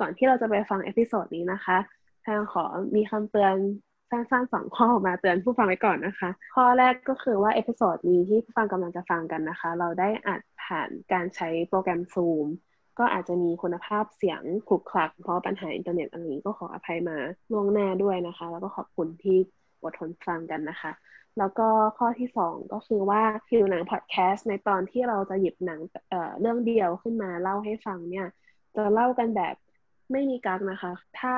ก่อนที่เราจะไปฟัง episode นี้นะคะแพงขอมีคำเตือนสั้นๆสองข้อมาเตือนผู้ฟังไว้ก่อนนะคะ ข้อแรกก็คือว่า episode นี้ที่ผู้ฟังกำลังจะฟังกันนะคะ เราได้อัดผ่านการใช้โปรแกรม Zoom ก็อาจจะมีคุณภาพเสียงขลุกขลัก เพราะปัญหาอินเทอร์เน็ตอะไรนี้ก็ขออภัยมาล่วงหน้าด้วยนะคะ แล้วก็ขอบคุณที่อดทนฟังกันนะคะ แล้วก็ข้อที่สองก็คือว่าฟิวหนังพอดแคสต์ในตอนที่เราจะหยิบหนังเอ่อเรื่องเดียวขึ้นมาเล่าให้ฟังเนี่ย จะเล่ากันแบบ ไม่มีกักนะคะ ถ้า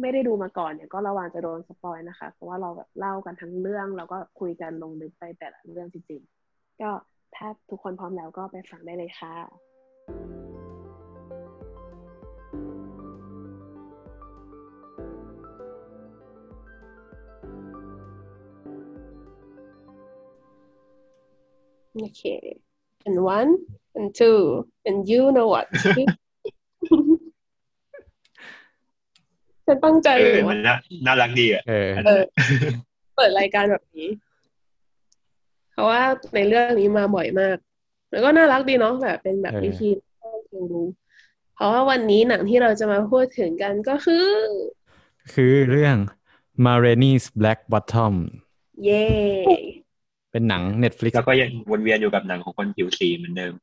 ไม่ได้ดูมาก่อนเนี่ยก็ระวังจะโดนสปอยนะคะ เพราะว่าเราแบบเล่ากันทั้งเรื่อง แล้วก็คุยกันลงลึกไปแต่ละเรื่องจริงๆ ก็ถ้าทุกคนพร้อมแล้วก็ไปฟังได้เลยค่ะโอเค and one and two and you know what ฉันตั้งใจเอหอรือมัว่านน่าน่ารักดีอะเออเออ เปิดรายการแบบนี้ เพราะว่าในเรื่องนี้มาบ่อยมาก แล้วก็น่ารักดีเนาะแบบเป็นแบบเออวิธีเรียนรู้ เพราะว่าวันนี้หนังที่เราจะมาพูดถึงกันก็คือ คือเรื่อง m a r a n i s Black Bottom เย่เป็นหนัง Netflix แล้วก็ยังวนเวียนอยู่กับหนังของคนผิวสีเหมือนเดิม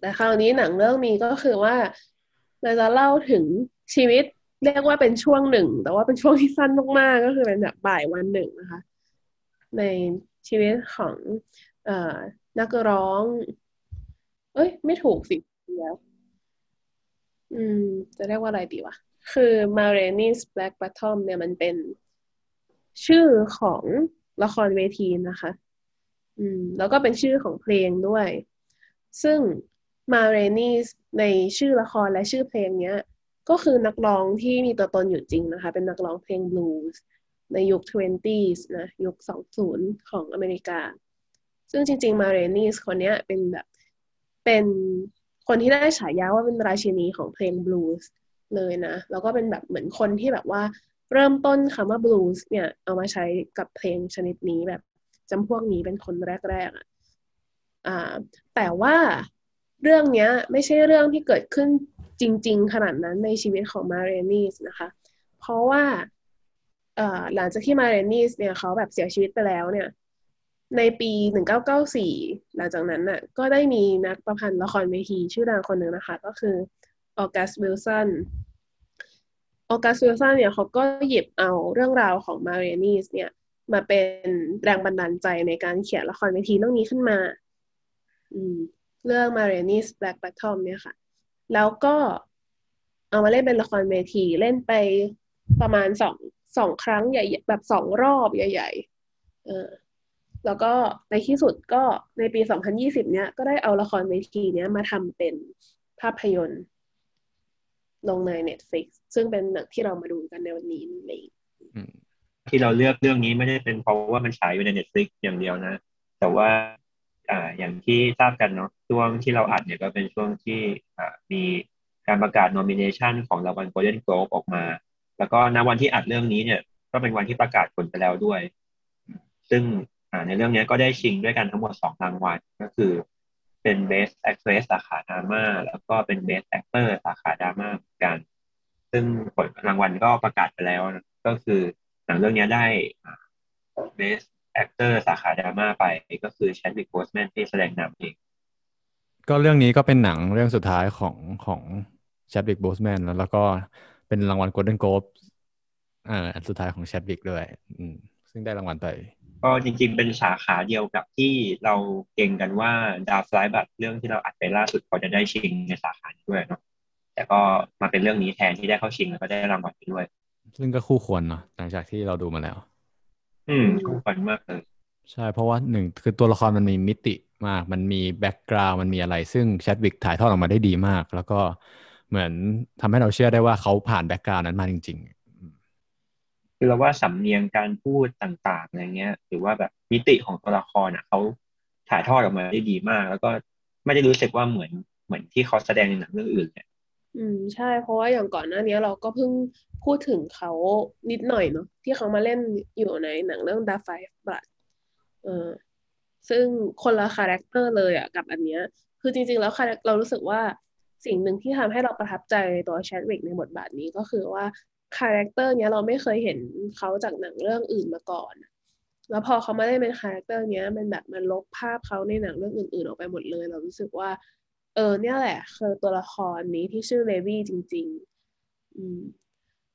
แต่คราวนี้หนังเรื่องนี้ก็คือว่าเราจะเล่าถึงชีวิต เรียกว่าเป็นช่วงหนึ่ง แต่ว่าเป็นช่วงที่สั้นมากๆก็คือเป็นแบบบ่ายวันหนึ่งนะคะ ในชีวิตของเอ่อนักร้อง เอ้ย ไม่ถูกสิแล้วอืม จะเรียกว่าอะไรดีวะ คือ m a r a n i s Black Bottom เนี่ยมันเป็นชื่อของละครเวทีนะคะ อืม แล้วก็เป็นชื่อของเพลงด้วย ซึ่งมาเรนีสในชื่อละครและชื่อเพลงเนี้ย ก็คือนักร้องที่มีตัวตนอยู่จริงนะคะ เป็นนักร้องเพลงบลูส์ในยุค 20s นะ ยุค 20 ของอเมริกา ซึ่งจริง ๆ มาเรนีสคนเนี้ยเป็นแบบ เป็นคนที่ได้ฉายาว่าเป็นราชินีของเพลงบลูส์เลยนะ แล้วก็เป็นแบบเหมือนคนที่แบบว่าเริ่มต้นคำว่าบลูส์เนี่ย เอามาใช้กับเพลงชนิดนี้แบบจำพวกนี้เป็นคนแรกๆอะแต่ว่าเรื่องเนี้ยไม่ใช่เรื่องที่เกิดขึ้น จริง ๆ ขนาดนั้นในชีวิตของมาเรนีสนะคะ เพราะว่าหลังจากที่มาเรนีสเนี่ยเขาแบบเสียชีวิตไปแล้วเนี่ย ในปี 1994 หลังจากนั้นน่ะก็ได้มีนักประพันธ์ละครเวทีชื่อดังคนหนึ่งนะคะ ก็คือออกัสวิลสันออกัสวิลสันเนี่ยเขาก็หยิบเอาเรื่องราวของมาเรนีสเนี่ยมาเป็นแรงบันดาลใจในการเขียนละครเวทีเรื่องนี้ขึ้นมา อืม เรื่อง m a r i n i s Black Bottom เนี่ยค่ะ แล้วก็เอามาเล่นเป็นละครเวทีเล่นไปประมาณสองสองครั้งใหญ่แบบสองรอบใหญ่ๆเออแล้วก็ในที่สุดก็ในปี 2020 เนี้ยก็ได้เอาละครเวทีเนี้ยมาทำเป็นภาพยนตร์ ลงใน Netflix ซึ่งเป็นหนังที่เรามาดูกันในวันนี้นั่นเองที่เราเลือกเรื่องนี้ไม่ได้เป็นเพราะว่ามันฉายอยู่ใน Netflix อย่างเดียวนะ แต่ว่า อ่าอย่างที่ทราบกันเนาะช่วงที่เราอัดเนี่ยก็เป็นช่วงที่อ่ามีการประกาศ nomination ของรางวัล Golden Globe ออกมา แล้วก็ณวันที่อัดเรื่องนี้เนี่ยก็เป็นวันที่ประกาศผลไปแล้วด้วย ซึ่งอ่าในเรื่องนี้ก็ได้ชิงด้วยกันทั้งหมดสองรางวัลก็คือเป็น Best Actress สาขาดราม่าแล้วก็เป็น Best Actor สาขาดราม่าเหมือนกัน ซึ่งผลรางวัลก็ประกาศไปแล้ว ก็คือหนังเรื่องนี้ได้ อ่า Best Actor สาขาดราม่าไปก็คือ Chadwick Boseman ที่แสดงนำเอง ก็เรื่องนี้ก็เป็นหนังเรื่องสุดท้ายของของ Chadwick Boseman แล้วแล้วก็เป็นรางวัล Golden Globe อ่าอันสุดท้ายของ Chadwick ด้วย อืม ซึ่งได้รางวัลไป ก็จริงๆเป็นสาขาเดียวกับที่เราเก่งกันว่าดาวไลท์บัตเรื่องที่เราอัดไปล่าสุดเขาจะได้ชิงในสาขานี้ด้วยเนาะแต่ก็มาเป็นเรื่องนี้แทนที่ได้เข้าชิงแล้วก็ได้รางวัลไปด้วย ซึ่งก็คู่ควรเนาะหลังจากที่เราดูมาแล้ว อืมคู่ควรมากเลยใช่ เพราะว่าหนึ่งคือตัวละครมันมีมิติมาก มันมีแบ็กกราว n d มันมีอะไร ซึ่งแชดวิกถ่ายทอดออกมาได้ดีมาก แล้วก็เหมือนทำให้เราเชื่อได้ว่าเขาผ่านแบ็กกราว n d นั้นมาจริงคือเราว่าสำเนียงการพูดต่างๆอะไรเงี้ย หรือว่าแบบมิติของตัวละครอะเขาถ่ายทอดออกมาได้ดีมาก แล้วก็ไม่ได้รู้สึกว่าเหมือนเหมือนที่เขาแสดงในหนังเรื่องอื่นเลย อืมใช่ เพราะว่าอย่างก่อนหน้านี้เราก็เพิ่งพูดถึงเขานิดหน่อยเนาะที่เขามาเล่นอยู่ในหนังเรื่อง Da 5 Bloods เออซึ่งคนละ character เลยอะกับอันเนี้ย คือจริง ๆ แล้ว character เรารู้สึกว่าสิ่งหนึ่งที่ทำให้เราประทับใจตัวแชดวิกในบทบาทนี้ก็คือว่า character เนี้ยเราไม่เคยเห็นเขาจากหนังเรื่องอื่นมาก่อน แล้วพอเขามาได้เป็น character เนี้ยมันแบบมันลบภาพเขาในหนังเรื่องอื่น ๆ ออกไปหมดเลย เรารู้สึกว่า เออ เนี่ยแหละ คือตัวละครนี้ที่ชื่อเลวี่จริง ๆ อืม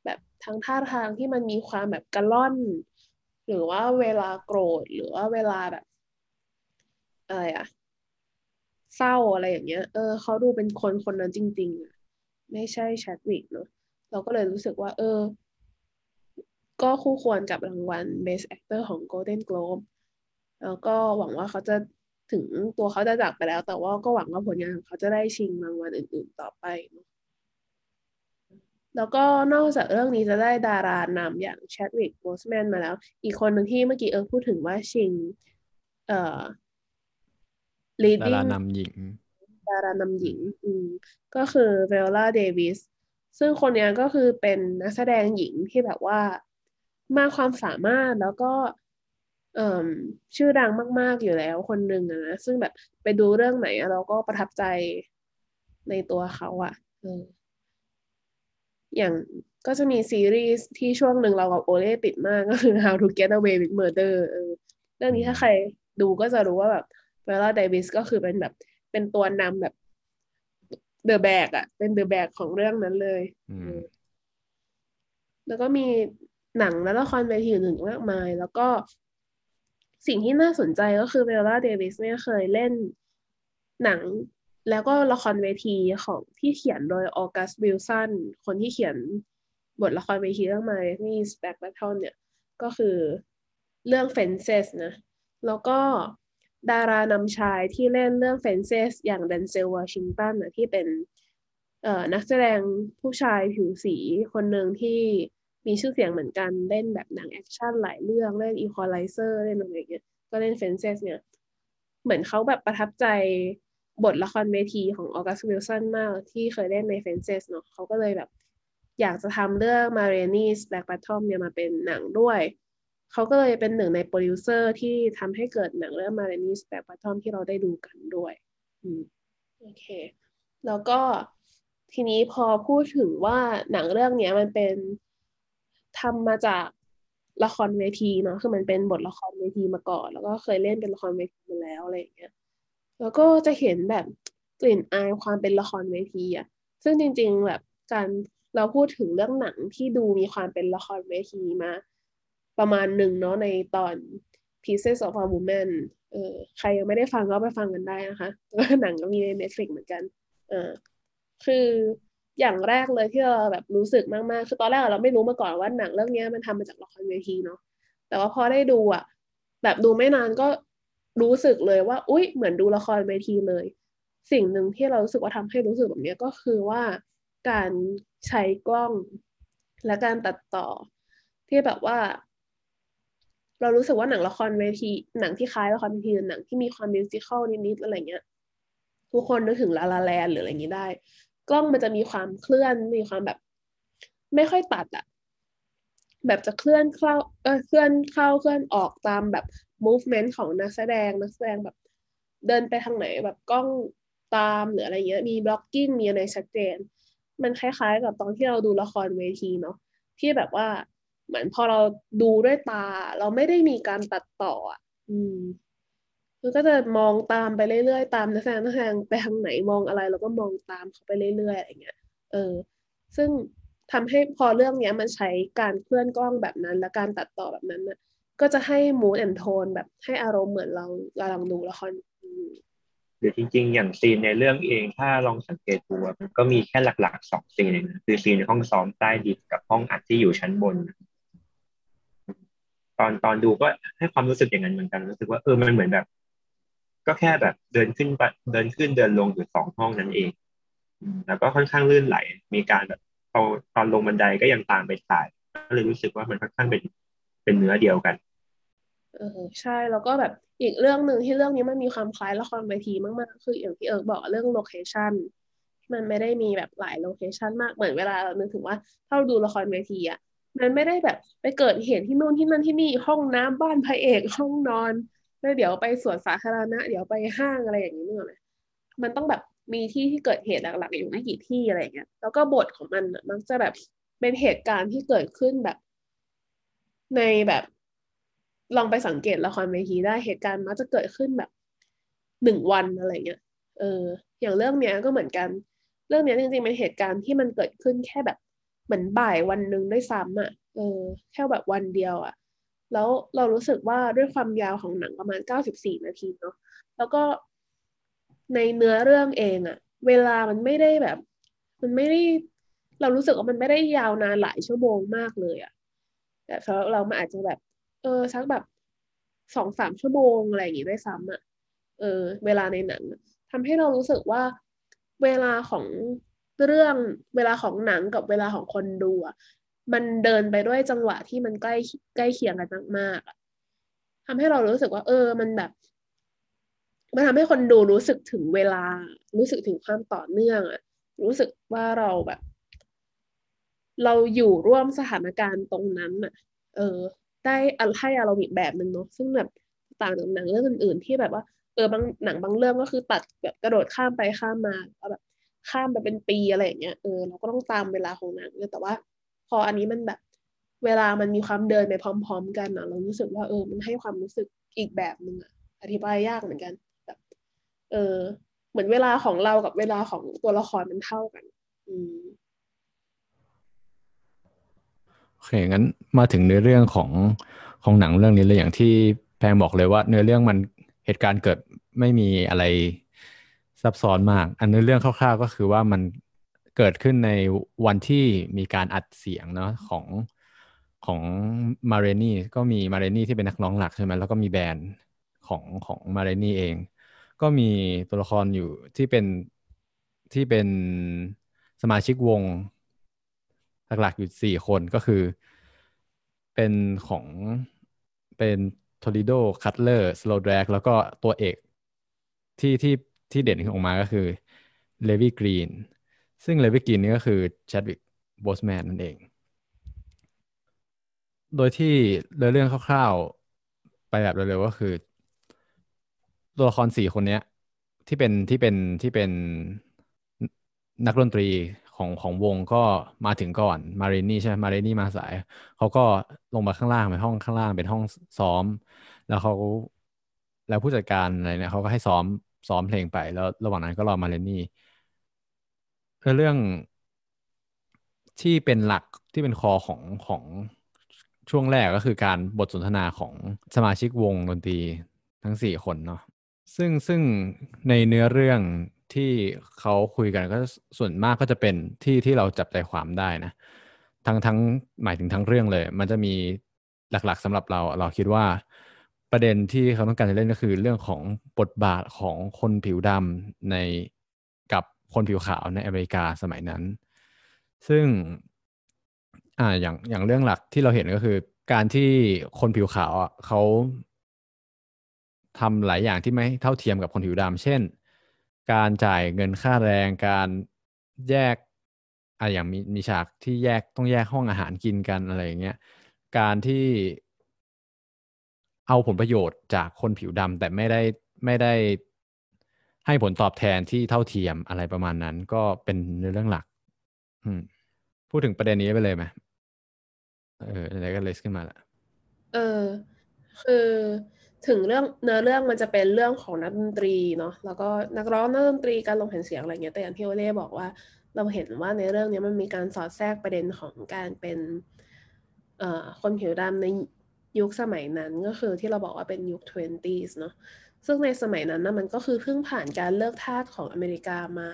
แบบทั้งท่าทางที่มันมีความแบบกระล่อน หรือว่าเวลาโกรธหรือว่าเวลาแบบอะไรอะเศร้าอะไรอย่างเงี้ย เออเขาดูเป็นคนคนนั้นจริง ๆอะไม่ใช่แชดวิกเนาะเราก็เลยรู้สึกว่า เออ ก็คู่ควรกับรางวัล Best Actor ของ Golden Globe แล้วก็หวังว่าเขาจะ ถึงตัวเขาจะจากไปแล้ว แต่ว่าก็หวังว่าผลงานของเขาจะได้ชิงรางวัลอื่น ๆ ต่อไปเนาะแล้วก็นอกจากเรื่องนี้จะได้ดารานำอย่างแชดวิกโบสแมนมาแล้ว อีกคนหนึ่งที่เมื่อกี้เอิร์พูดถึงว่าชิง เอ่อดา leading รานำหญิง ดารานำหญิง อืมก็คือเวลล่าเดวิสซึ่งคนเนี้ยก็คือเป็นนักแสดงหญิงที่แบบว่า มากความสามารถแล้วก็เอ่อ ชื่อดังมาก ๆ อยู่แล้วคนหนึ่งอะนะซึ่งแบบไปดูเรื่องไหนอะเราก็ประทับใจในตัวเขาอะเอออย่างก็จะมีซีรีส์ที่ช่วงหนึ่งเรากับโอเล่ติดมากก็คือ How to Get Away with Murder เออเรื่องนี้ถ้าใครดูก็จะรู้ว่าแบบเวลาเดวิสก็คือเป็นแบบเป็นตัวนำแบบเดอะแบกอะเป็นเดอะแบกของเรื่องนั้นเลยอืมแล้วก็มีหนังและละครเวทีอื่นๆมากมาย แล้วก็ สิ่งที่น่าสนใจก็คือไวโอล่าเดวิสเนี่ยเคยเล่นหนังแล้วก็ละครเวทีของที่เขียนโดยออกัสวิลสันคนที่เขียนบทละครเวทีเรื่อง Ma Rainey's Black Bottom เนี่ย ก็คือเรื่อง Fences นะ แล้วก็ดารานำชายที่เล่นเรื่อง Fences อย่างเดนเซลวอชิงตันนะที่เป็นเอ่อนักแสดงผู้ชายผิวสีคนหนึ่งที่ มีชื่อเสียงเหมือนกันเล่นแบบหนังแอคชั่นหลายเรื่องเล่น Equalizer เล่นอะไรอย่างเงี้ยก็เล่น Fences เนี่ย เหมือนเขาแบบประทับใจบทละครเวทีของออกัสวิลสันมากที่เคยเล่นใน Fences เนาะเขาก็เลยแบบ อยากจะทำเรื่อง m a r i n i s Black Bottom เนี่ยมาเป็นหนังด้วยเขาก็เลยเป็นหนึ่งในโปรดิวเซอร์ที่ทำให้เกิดหนังเรื่อง m a r i n i s Black Bottom ที่เราได้ดูกันด้วยอืมโอเค แล้วก็ทีนี้พอพูดถึงว่าหนังเรื่องนี้มันเป็น ทำมาจากละครเวทีเนาะคือมันเป็นบทละครเวทีมาก่อน แล้วก็เคยเล่นเป็นละครเวทีมาแล้วอะไรอย่างเงี้ยแล้วก็จะเห็นแบบกลิ่นอายความเป็นละครเวทีอะซึ่งจริง ๆ แบบการเราพูดถึงเรื่องหนังที่ดูมีความเป็นละครเวทีมา ประมาณหนึ่งเนาะในตอน Pieces of a Woman เออใครยังไม่ได้ฟังก็ไปฟังกันได้นะคะหนังก็มีใน Netflix เหมือนกัน เออคือ อย่างแรกเลยที่เราแบบรู้สึกมากๆคือตอนแรกเราไม่รู้มาก่อนว่าหนังเรื่องนี้มันทำมาจากละครเวทีเนาะแต่ว่าพอได้ดูอะแบบดูไม่นานก็รู้สึกเลยว่า อุ๊ย เหมือนดูละครเวทีเลย สิ่งหนึ่งที่เรารู้สึกว่าทำให้รู้สึกแบบนี้ก็คือว่าการใช้กล้องและการตัดต่อ ที่แบบว่า เรารู้สึกว่าหนังละครเวที หนังที่คล้ายละครเวทีหนังที่มีความมิวสิควลนิดๆอะไรเงี้ยทุกคนนึกถึงลาลาแลนหรืออะไรอย่างนี้ได้ กล้องมันจะมีความเคลื่อน มีความแบบ ไม่ค่อยตัดอะแบบจะเคลื่อนเข้าเออเคลื่อนเข้าเคลื่อนออกตามแบบ movement ของนักแสดงนักแสดงแบบ เดินไปทางไหนแบบกล้องตามหรืออะไรเงี้ยมี blocking มีอะไรชัดเจน มันคล้ายๆ กับตอนที่เราดูละครเวทีเนาะที่แบบว่าเหมือนพอเราดูด้วยตา เราไม่ได้มีการตัดต่ออะ อืมคือก็จะมองตามไปเรื่อยๆ ตามนักแสดงนักแสดงไปทางไหนมองอะไรเราก็มองตามเขาไปเรื่อยๆอะไรเงี้ย เออ ซึ่งทำให้พอเรื่องเนี้ยมันใช้การเคลื่อนกล้องแบบนั้น และการตัดต่อแบบนั้นน่ะก็จะให้ mood and tone แบบให้อารมณ์เหมือนเรากำลังดูละครหรือจริงๆ อย่างซีนในเรื่องเองถ้าลองสังเกตดูมันก็มีแค่หลักๆสองซีนเองนะคือซีนในห้องซ้อมใต้ดินกับห้องอัดที่อยู่ชั้นบน ตอนตอนดูก็ให้ความรู้สึกอย่างนั้นเหมือนกันรู้สึกว่าเออมันเหมือนแบบ ก็แค่แบบเดินขึ้นเดินขึ้นเดินลงอยู่สองห้องนั้นเอง แล้วก็ค่อนข้างลื่นไหล มีการแบบตอนตอนลงบันไดก็ยังตามไปถ่ายก็เลยรู้สึกว่ามันค่อนข้างเป็นเป็นเนื้อเดียวกันเออใช่แล้วก็แบบอีกเรื่องหนึ่งที่เรื่องนี้มันมีความคล้ายละครเวทีมากๆ คืออย่างที่เอิร์กบอกเรื่อง location มันไม่ได้มีแบบหลาย location มากเหมือนเวลาเรานึกถึงว่าถ้าเราดูละครเวทีอะมันไม่ได้แบบไปเกิดเหตุที่นู่นที่นั่นที่นี่ห้องน้ำบ้านพระเอกห้องนอน เดี๋ยวไปสวนสาธารณะ เดี๋ยวไปห้างอะไรอย่างนี้เนออกไหมมันต้องแบบมีที่ที่เกิดเหตุหลักๆอยู่ไม่กี่ที่อะไรเงี้ย แล้วก็บทของมันมันจะแบบเป็นเหตุการณ์ที่เกิดขึ้นแบบ ในแบบลองไปสังเกตละครเวทีได้เหตุการณ์มักจะเกิดขึ้นแบบหนึ่งวันอะไรเงี้ย เออ อย่างเรื่องเนี้ยก็เหมือนกัน เรื่องเนี้ยจริงๆเป็นเหตุการณ์ที่มันเกิดขึ้นแค่แบบเหมือนบ่ายวันหนึ่งด้วยซ้ำอะ เออ แค่แบบวันเดียวอะ แล้วเรารู้สึกว่าด้วยความยาวของหนังประมาณเก้าสิบสี่นาทีเนาะแล้วก็ในเนื้อเรื่องเองอะเวลามันไม่ได้แบบ มันไม่ได้เรารู้สึกว่ามันไม่ได้ยาวนานหลายชั่วโมงมากเลยอะแต่สำหรับเรามันอาจจะแบบ เออสักแบบสองสามชั่วโมงอะไรอย่างงี้ด้วยซ้ำอะเออ เวลาในหนังทำให้เรารู้สึกว่าเวลาของเรื่องเวลาของหนังกับเวลาของคนดูอะ มันเดินไปด้วยจังหวะที่มันใกล้ใกล้เคียงกันมากๆอะทำให้เรารู้สึกว่า เออ มันแบบมันทำให้คนดูรู้สึกถึงเวลา รู้สึกถึงความต่อเนื่องอะรู้สึกว่าเราแบบ เราอยู่ร่วมสถานการณ์ตรงนั้นอะเออ ได้ให้อารมณ์อีกแบบหนึ่งเนาะซึ่งแบบต่างจากหนังเรื่องอื่น ๆ ที่แบบว่าเออบางหนังบางเรื่องก็คือตัดแบบกระโดดข้ามไปข้ามมาแล้วแบบข้ามไปเป็นปีอะไรอย่างเงี้ยเออเราก็ต้องตามเวลาของหนังแต่ว่า พออันนี้มันแบบเวลามันมีความเดินไปพร้อม ๆ กันอะเรารู้สึกว่าเออมันให้ความรู้สึกอีกแบบหนึ่งอะอธิบายยากเหมือนกันแบบเออ เหมือนเวลาของเรากับเวลาของตัวละครมันเท่ากัน อืมโอเคงั้นมาถึงเนื้อเรื่องของของหนังเรื่องนี้เลยอย่างที่แพงบอกเลยว่า เนื้อเรื่องมันเหตุการณ์เกิดไม่มีอะไรซับซ้อนมาก อันเนื้อเรื่องคร่าวๆก็คือว่ามัน เกิดขึ้นในวันที่มีการอัดเสียงเนาะของของมาเรนี่ก็มีมาเรนี่ที่เป็นนักร้องหลักใช่ไหมแล้วก็มีแบรนด์ของของมาเรนี่เอง ก็มีตัวละครอยู่ที่เป็นที่เป็นสมาชิกวงหลักๆอยู่สี่คนก็คือ เป็นของเป็นโทลีโดคัตเลอร์สโลว์แดรกแล้วก็ตัวเอกที่ที่ที่เด่นขึ้นออกมาก็คือเลวี่กรีน ซึ่งเลวี่กรีนนี่ก็คือแชดวิกโบสแมนนั่นเอง โดยที่เรื่องคร่าวๆ ไปแบบเร็วๆก็คือ ตัวละครสี่คนเนี้ย ที่เป็นที่เป็นที่เป็นนักดนตรีของของวงก็มาถึงก่อนมาเรนี่ใช่ไหมมาเรนี่มาสาย เขาก็ลงมาข้างล่างไปห้องข้างล่างเป็นห้องซ้อม แล้วเขาแล้วผู้จัดการอะไรเนี่ยเขาก็ให้ซ้อมซ้อมเพลงไปแล้วระหว่างนั้นก็รอมาเรนี่ เรื่องที่เป็นหลักที่เป็นคอของของช่วงแรกก็คือการบทสนทนาของสมาชิกวงดนตรีทั้งสี่คนเนาะซึ่งซึ่งในเนื้อเรื่องที่เขาคุยกันก็ส่วนมากก็จะเป็นที่ที่เราจับใจความได้นะ ทั้งทั้งหมายถึงทั้งเรื่องเลย มันจะมีหลักๆสำหรับเรา เราคิดว่าประเด็นที่เขาต้องการจะเล่นก็คือเรื่องของบทบาทของคนผิวดำใน คนผิวขาวในอเมริกาสมัยนั้น ซึ่งอ่าอย่างอย่างเรื่องหลักที่เราเห็นก็คือ การที่คนผิวขาวอะเขาทำหลายอย่างที่ไม่เท่าเทียมกับคนผิวดำเช่น การจ่ายเงินค่าแรงการแยกอะอย่างมีมีฉากที่แยกต้องแยกห้องอาหารกินกันอะไรอย่างเงี้ยการที่เอาผลประโยชน์จากคนผิวดำแต่ไม่ได้ไม่ได้ ให้ผลตอบแทนที่เท่าเทียมอะไรประมาณนั้น ก็เป็นเรื่องหลักพูดถึงประเด็นนี้ไปเลยไหมเอออะไรก็เลยขึ้นมาละเออ คือถึงเรื่องเนื้อเรื่องมันจะเป็นเรื่องของนักดนตรีเนาะแล้วก็นักร้องนักดนตรีการลงแผ่นเสียงอะไรเงี้ยแต่อย่างที่โอเล่บอกว่า เราเห็นว่าในเรื่องนี้มันมีการสอดแทรกประเด็นของการเป็นเอ่อคนผิวดำในยุคสมัยนั้นก็คือที่เราบอกว่าเป็นยุค 20s เนาะ ซึ่งในสมัยนั้นนะมันก็คือเพิ่งผ่านการเลิกทาสของอเมริกามา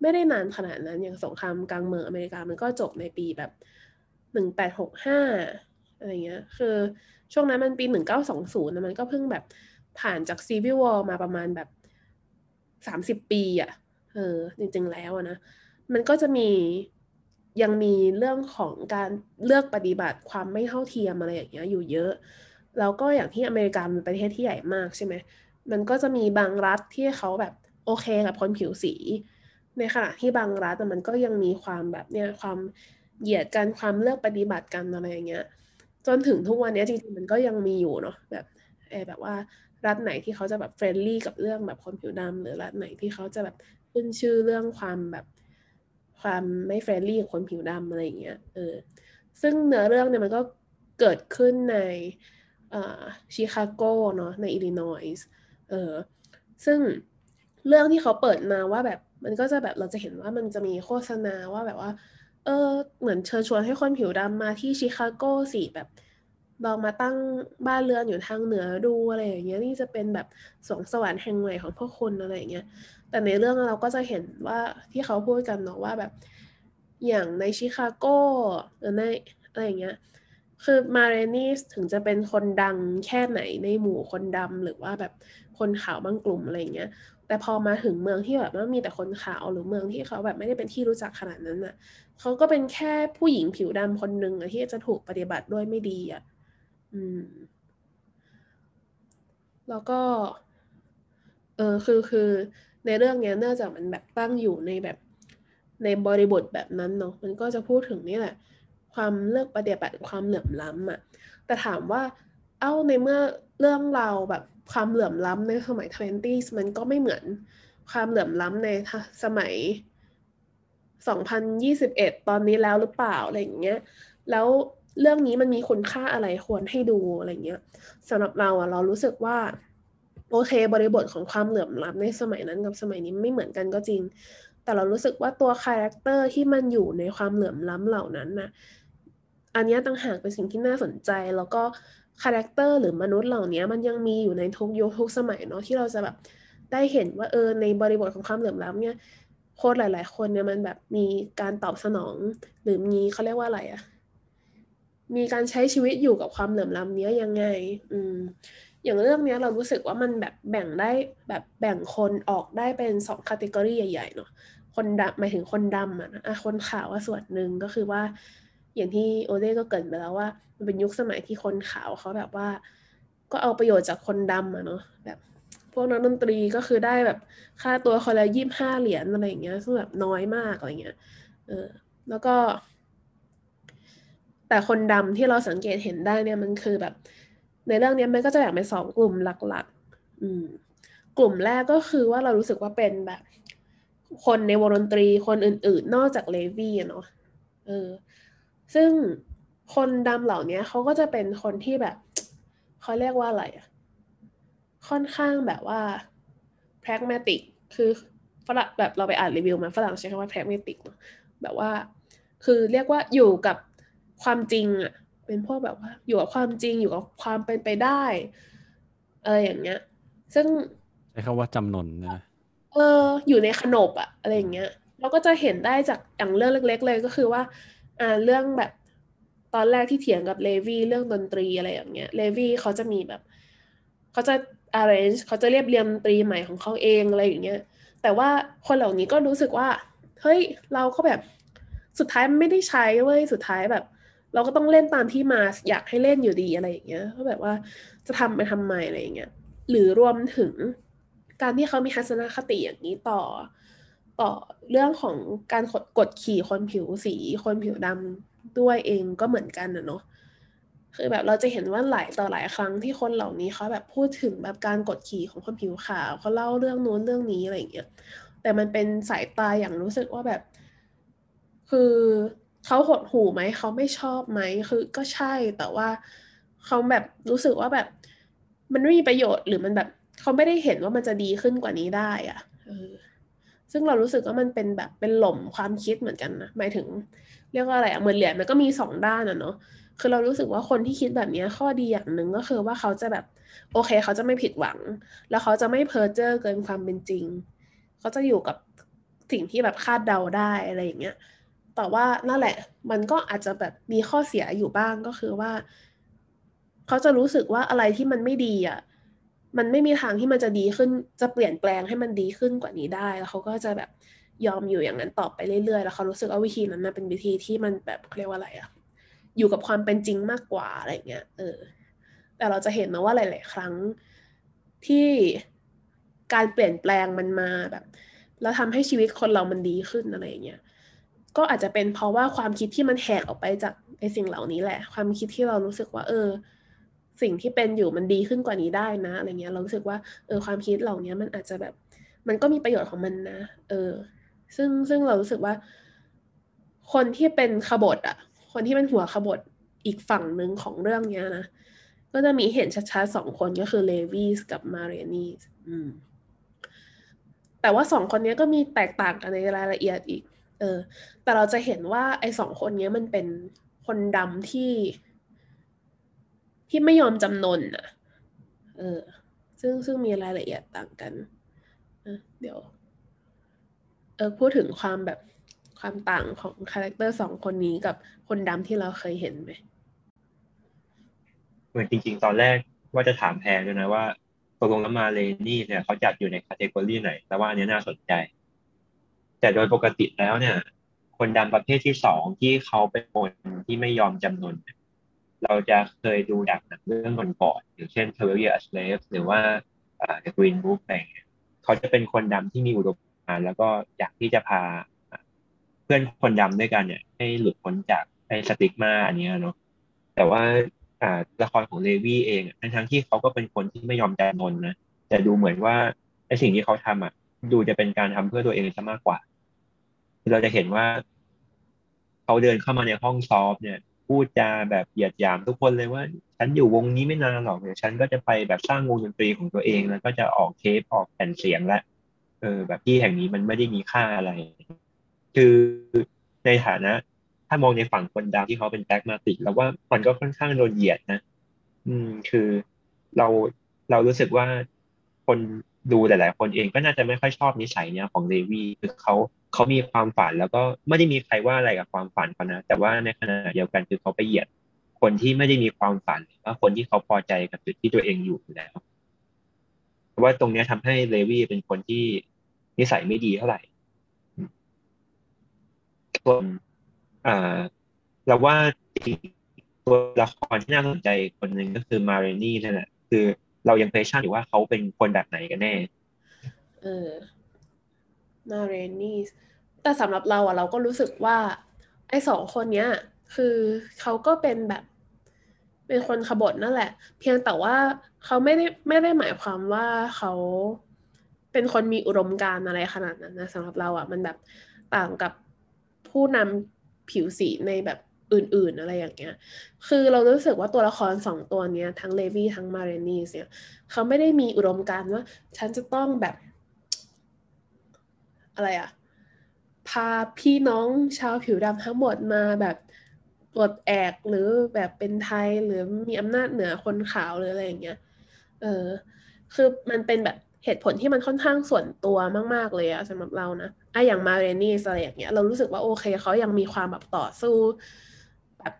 ไม่ได้นานขนาดนั้นอย่างสงครามกลางเมืองอเมริกามันก็จบในปีแบบหนึ่งแปดหกห้าอะไรเงี้ย คือช่วงนั้นมันปีหนึ่งเก้าสองศูนย์นะมันก็เพิ่งแบบผ่านจากซีวิววอลมาประมาณแบบสามสิบปีอะ่ะเออจริงๆแล้วนะมันก็จะมียังมีเรื่องของการเลือกปฏิบัติความไม่เท่าเทียมอะไรอย่างเงี้ยอยู่เยอะ แล้วก็อย่างที่อเมริกาเป็นประเทศที่ใหญ่มากใช่ไหมมันก็จะมีบางรัฐที่เขาแบบโอเคกับคนผิวสี ในขณะที่บางรัฐแต่มันก็ยังมีความแบบเนี้ยความเหยียดกันความเลือกปฏิบัติกันอะไรอย่างเงี้ย จนถึงทุกวันนี้จริงๆมันก็ยังมีอยู่เนาะแบบเอแบบว่ารัฐไหนที่เขาจะแบบเฟรนลี่กับเรื่องแบบคนผิวดำหรือรัฐไหนที่เขาจะแบบขึ้นชื่อเรื่องความแบบความไม่ friendly กับคนผิวดำอะไรอย่างเงี้ยเออซึ่งเนื้อเรื่องเนี่ยมันก็เกิดขึ้นใน ชิคาโกเนาะในอิลลินอยส์เออซึ่งเรื่องที่เขาเปิดมาว่าแบบมันก็จะแบบเราจะเห็นว่ามันจะมีโฆษณาว่าแบบว่า เออเหมือนเชิญชวนให้คนผิวดำมาที่ชิคาโกสิแบบลองมาตั้งบ้านเรือนอยู่ทางเหนือดูอะไรอย่างเงี้ยนี่จะเป็นแบบสวงสวรรค์แห่งใหม่ของพวกคนอะไรอย่างเงี้ยแต่ในเรื่องเราก็จะเห็นว่าที่เขาพูดกันเนาะว่าแบบอย่างในชิคาโกหรือในอะไรอย่างเงี้ย คือมาเรนีสถึงจะเป็นคนดังแค่ไหนในหมู่คนดำหรือว่าแบบคนขาวบางกลุ่มอะไรเงี้ย แต่พอมาถึงเมืองที่แบบว่ามีแต่คนขาวหรือเมืองที่เขาแบบไม่ได้เป็นที่รู้จักขนาดนั้นน่ะเขาก็เป็นแค่ผู้หญิงผิวดำคนหนึ่งอะที่จะถูกปฏิบัติด้วยไม่ดีอะอืม แล้วก็ เออคือคือในเรื่องเนี้ยเนื่องจากมันแบบตั้งอยู่ในแบบในบริบทแบบนั้นเนาะมันก็จะพูดถึงนี่แหละ ความเลือกปฏิบัติความเหลื่อมล้ำอะ่ะแต่ถามว่าเอ้าในเมื่อเรื่องเราแบบความเหลื่อมล้ำในสมัยทเวนตี้มันก็ไม่เหมือนความเหลื่อมล้ำในสมัย 2021 ตอนนี้แล้วหรือเปล่าอะไรอย่างเงี้ยแล้วเรื่องนี้มันมีคุณค่าอะไรควรให้ดูอะไรเงี้ยสำหรับเราอะเรารู้สึกว่า โอเค บริบทของความเหลื่อมล้ำในสมัยนั้นกับสมัยนี้ไม่เหมือนกันก็จริง แต่เรารู้สึกว่าตัว character ที่มันอยู่ในความเหลื่อมล้ำเหล่านั้นนะ อันนี้ต่างหากเป็นสิ่งที่น่าสนใจ แล้วก็ character หรือมนุษย์เหล่านี้มันยังมีอยู่ในทุกยุคทุกสมัยเนาะที่เราจะแบบได้เห็นว่าเออในบริบทของความเหลื่อมล้ำเนี่ยโค้ดหลาย ๆ คนเนี่ยมันแบบมีการตอบสนอง หรือมีเขาเรียกว่าอะไรอะมีการใช้ชีวิตอยู่กับความเหลื่อมล้ำเนี้ยยังไง อืม อย่างเรื่องนี้เรารู้สึกว่ามันแบบแบ่งได้แบบแบ่งคนออกได้เป็นสองคัตเกอรี่ใหญ่ ๆ เนาะคนดำหมายถึงคนดำอะนะะคนขาวว่าส่วนหนึ่งก็คือว่า อย่างที่โอเล่ก็เกิดไปแล้วว่า มันเป็นยุคสมัยที่คนขาวเขาแบบว่า ก็เอาประโยชน์จากคนดำอะเนาะแบบ พวกนักดนตรีก็คือได้แบบค่าตัวคนละยี่สิบห้าเหรียญอะไรอย่างเงี้ยซึ่งแบบน้อยมากอะไรเงี้ยเออแล้วก็ แต่คนดำที่เราสังเกตเห็นได้เนี่ยมันคือแบบ ในเรื่องนี้มันก็จะแบ่งเป็นสองกลุ่มหลักๆ อืม กลุ่มแรกก็คือว่าเรารู้สึกว่าเป็นแบบ คนในวงดนตรีคนอื่น ๆ นอกจากเลวี่เนาะเออ ซึ่งคนดำเหล่านี้เขาก็จะเป็นคนที่แบบเขาเรียกว่าอะไรอะค่อนข้างแบบว่า pragmatic คือฝรั่งแบบเราไปอ่านรีวิวมาฝรั่งใช้คำว่า pragmatic เนาะแบบว่า คือเรียกว่าอยู่กับความจริงอะเป็นพวกแบบว่า อยู่กับความจริงอยู่กับความเป็นไปได้อะไรอย่างเงี้ย ซึ่งใช้คำว่าจำนนนะเอออยู่ในขนบอะอะไรอย่างเงี้ย เราก็จะเห็นได้จากอย่างเรื่องเล็ก ๆ เลยก็คือว่า อ่าเรื่องแบบตอนแรกที่เถียงกับเลวีเรื่องดนตรีอะไรอย่างเงี้ยเลวีเขาจะมีแบบเขาจะ arrange เขาจะเรียบเรียงดนตรีใหม่ของเขาเองอะไรอย่างเงี้ย แต่ว่าคนเหล่านี้ก็รู้สึกว่า เฮ้ยเราก็แบบสุดท้ายไม่ได้ใช้เว้ยสุดท้ายแบบ เราก็ต้องเล่นตามที่มาอยากให้เล่นอยู่ดีอะไรอย่างเงี้ยก็แบบว่าจะทำไปทำไมอะไรอย่างเงี้ยหรือรวมถึงการที่เขามีทัศนคติอย่างนี้ต่อ ต่อเรื่องของการกดขี่คนผิวสี คนผิวดำด้วยเองก็เหมือนกันนะเนาะคือแบบเราจะเห็นว่าหลายต่อหลายครั้งที่คนเหล่านี้เขาแบบพูดถึงแบบการกดขี่ของคนผิวขาวเขาเล่าเรื่องนู้นเรื่องนี้อะไรอย่างเงี้ยแต่มันเป็นสายตาอย่างรู้สึกว่าแบบ คือเขาหดหูไหมเขาไม่ชอบไหมคือก็ใช่แต่ว่าเขาแบบรู้สึกว่าแบบ มันไม่มีประโยชน์หรือมันแบบเขาไม่ได้เห็นว่ามันจะดีขึ้นกว่านี้ได้อะเออ ซึ่งเรารู้สึกว่ามันเป็นแบบเป็นหล่มความคิดเหมือนกันนะหมายถึง เรียกว่าอะไรอะเหมือนเหรียญมันก็มีสองด้านอะเนาะคือเรารู้สึกว่าคนที่คิดแบบนี้ข้อดีอย่างหนึ่งก็คือว่าเขาจะแบบโอเค เขาจะไม่ผิดหวัง แล้วเขาจะไม่เพ้อเจ้อเกินความเป็นจริง เขาจะอยู่กับสิ่งที่แบบคาดเดาได้อะไรอย่างเงี้ยแต่ว่านั่นแหละ มันก็อาจจะแบบมีข้อเสียอยู่บ้างก็คือว่า เขาจะรู้สึกว่าอะไรที่มันไม่ดีอะ มันไม่มีทางที่มันจะดีขึ้น จะเปลี่ยนแปลงให้มันดีขึ้นกว่านี้ได้ แล้วเขาก็จะแบบยอมอยู่อย่างนั้นต่อไปเรื่อยๆ แล้วเขารู้สึกว่าวิธีนั้นเป็นวิธีที่มันแบบเรียกว่าอะไรอะอยู่กับความเป็นจริงมากกว่าอะไรเงี้ย เออ แต่เราจะเห็นนะว่าหลาย ๆ ครั้งที่การเปลี่ยนแปลงมันมาแบบ แล้วทำให้ชีวิตคนเรามันดีขึ้นอะไรเงี้ย ก็อาจจะเป็นเพราะว่าความคิดที่มันแหกออกไปจากไอ้สิ่งเหล่านี้แหละ ความคิดที่เรารู้สึกว่า เออ สิ่งที่เป็นอยู่มันดีขึ้นกว่านี้ได้นะอะไรเงี้ยเรารู้สึกว่าเออความคิดเหล่านี้มันอาจจะแบบ มันก็มีประโยชน์ของมันนะ เออ ซึ่งซึ่งเรารู้สึกว่า คนที่เป็นขบฏอะ คนที่เป็นหัวขบฏอีกฝั่งหนึ่งของเรื่องเนี้ยนะก็จะมีเห็นชัดๆสองคนก็คือเลวีสกับมาเรนีสอืมแต่ว่าสองคนนี้ก็มีแตกต่างกันในรายละเอียดอีก เออ แต่เราจะเห็นว่าไอ้สองคนนี้มันเป็นคนดำที่ ที่ไม่ยอมจำนนอะเออ ซึ่งซึ่งมีรายละเอียดต่างกันเดี๋ยว เออพูดถึงความแบบความต่างของ character สองคนนี้กับคนดำที่เราเคยเห็นไหมเหมือนจริงๆ ตอนแรกว่าจะถามแพรด้วยนะว่าตกลงแล้วมาเรนี่เนี่ยเขาจัดอยู่ใน category ไหน แต่ว่าอันนี้น่าสนใจ แต่โดยปกติแล้วเนี่ย คนดำประเภทที่สองที่เขาเป็นคนที่ไม่ยอมจำนนเเราจะเคยดูดักหนังเรื่องก่อนๆอย่างเช่น Twelve Years a Slave หรือว่า The Green Book อะไรเงี้ยเขาจะเป็นคนดำที่มีอุดมการณ์แล้วก็อยากที่จะพาเพื่อนคนดำด้วยกันเนี่ย ให้หลุดพ้นจากไอ้สติ๊กมาอันนี้เนาะแต่ว่าละครของเลวี่เองทั้งที่เขาก็เป็นคนที่ไม่ยอมจำนนนะแต่ดูเหมือนว่าไอ้สิ่งที่เขาทำอะ ดูจะเป็นการทำเพื่อตัวเองซะมากกว่า เราจะเห็นว่า เขาเดินเข้ามาในห้องซอฟเนี่ย พูดจาแบบเหยียดหยามทุกคนเลยว่า ฉันอยู่วงนี้ไม่นานหรอกเดี๋ยวฉันก็จะไปแบบสร้างวงดนตรีของตัวเองแล้วก็จะออกเทปออกแผ่นเสียงและเออ แบบที่แห่งนี้มันไม่ได้มีค่าอะไร คือในฐานะ ถ้ามองในฝั่งคนดาวที่เขาเป็นแบ็กมาติกแล้วว่ามันก็ค่อนข้างโดนเหยียดนะอืม คือเราเรารู้สึกว่าคนดูหลาย ๆ คนเองก็น่าจะไม่ค่อยชอบนิสัยเนี้ยของเลวีคือเขา เขามีความฝันแล้วก็ไม่ได้มีใครว่าอะไรกับความฝันเขานะแต่ว่าในขณะเดียวกันคือเขาไปเหยียด คนที่ไม่ได้มีความฝันว่าคนที่เขาพอใจกับจุดที่ตัวเองอยู่แล้วว่าตรงนี้ทำให้เลวีเป็นคนที่นิสัยไม่ดีเท่าไหร่ส่วนอ่าเราว่าตัวละครที่น่าสนใจคนหนึ่งก็คือมาเรนี่นั่นแหละคือเรายังเพชชั่นอยู่ว่าเขาเป็นคนแบบไหนกันแน่ เออ มาเรนี่แต่สำหรับเราอะเราก็รู้สึกว่า ไอ้สองคนเนี้ย คือเขาก็เป็นแบบ เป็นคนขบถนั่นแหละ เพียงแต่ว่าเขาไม่ได้ไม่ได้หมายความว่าเขาเป็นคนมีอุดมการณ์อะไรขนาดนั้นนะสำหรับเราอะมันแบบต่างกับผู้นำผิวสีในแบบอื่นๆอะไรอย่างเงี้ย คือเรารู้สึกว่าตัวละครสองตัวเนี้ยทั้งเลวี่ทั้งมาเรนีสเนี่ยเขาไม่ได้มีอุดมการณ์ว่า ฉันจะต้องแบบ อะไรอะพาพี่น้องชาวผิวดำทั้งหมดมาแบบปลดแอกหรือแบบเป็นไทยหรือมีอำนาจเหนือคนขาวหรืออะไรอย่างเงี้ย เออ คือมันเป็นแบบเหตุผลที่มันค่อนข้างส่วนตัวมาก ๆ เลยอะสำหรับเรานะไออย่างมาเรนี่อะไรอย่างเงี้ย เรารู้สึกว่าโอเคเขายังมีความแบบต่อสู้แบบ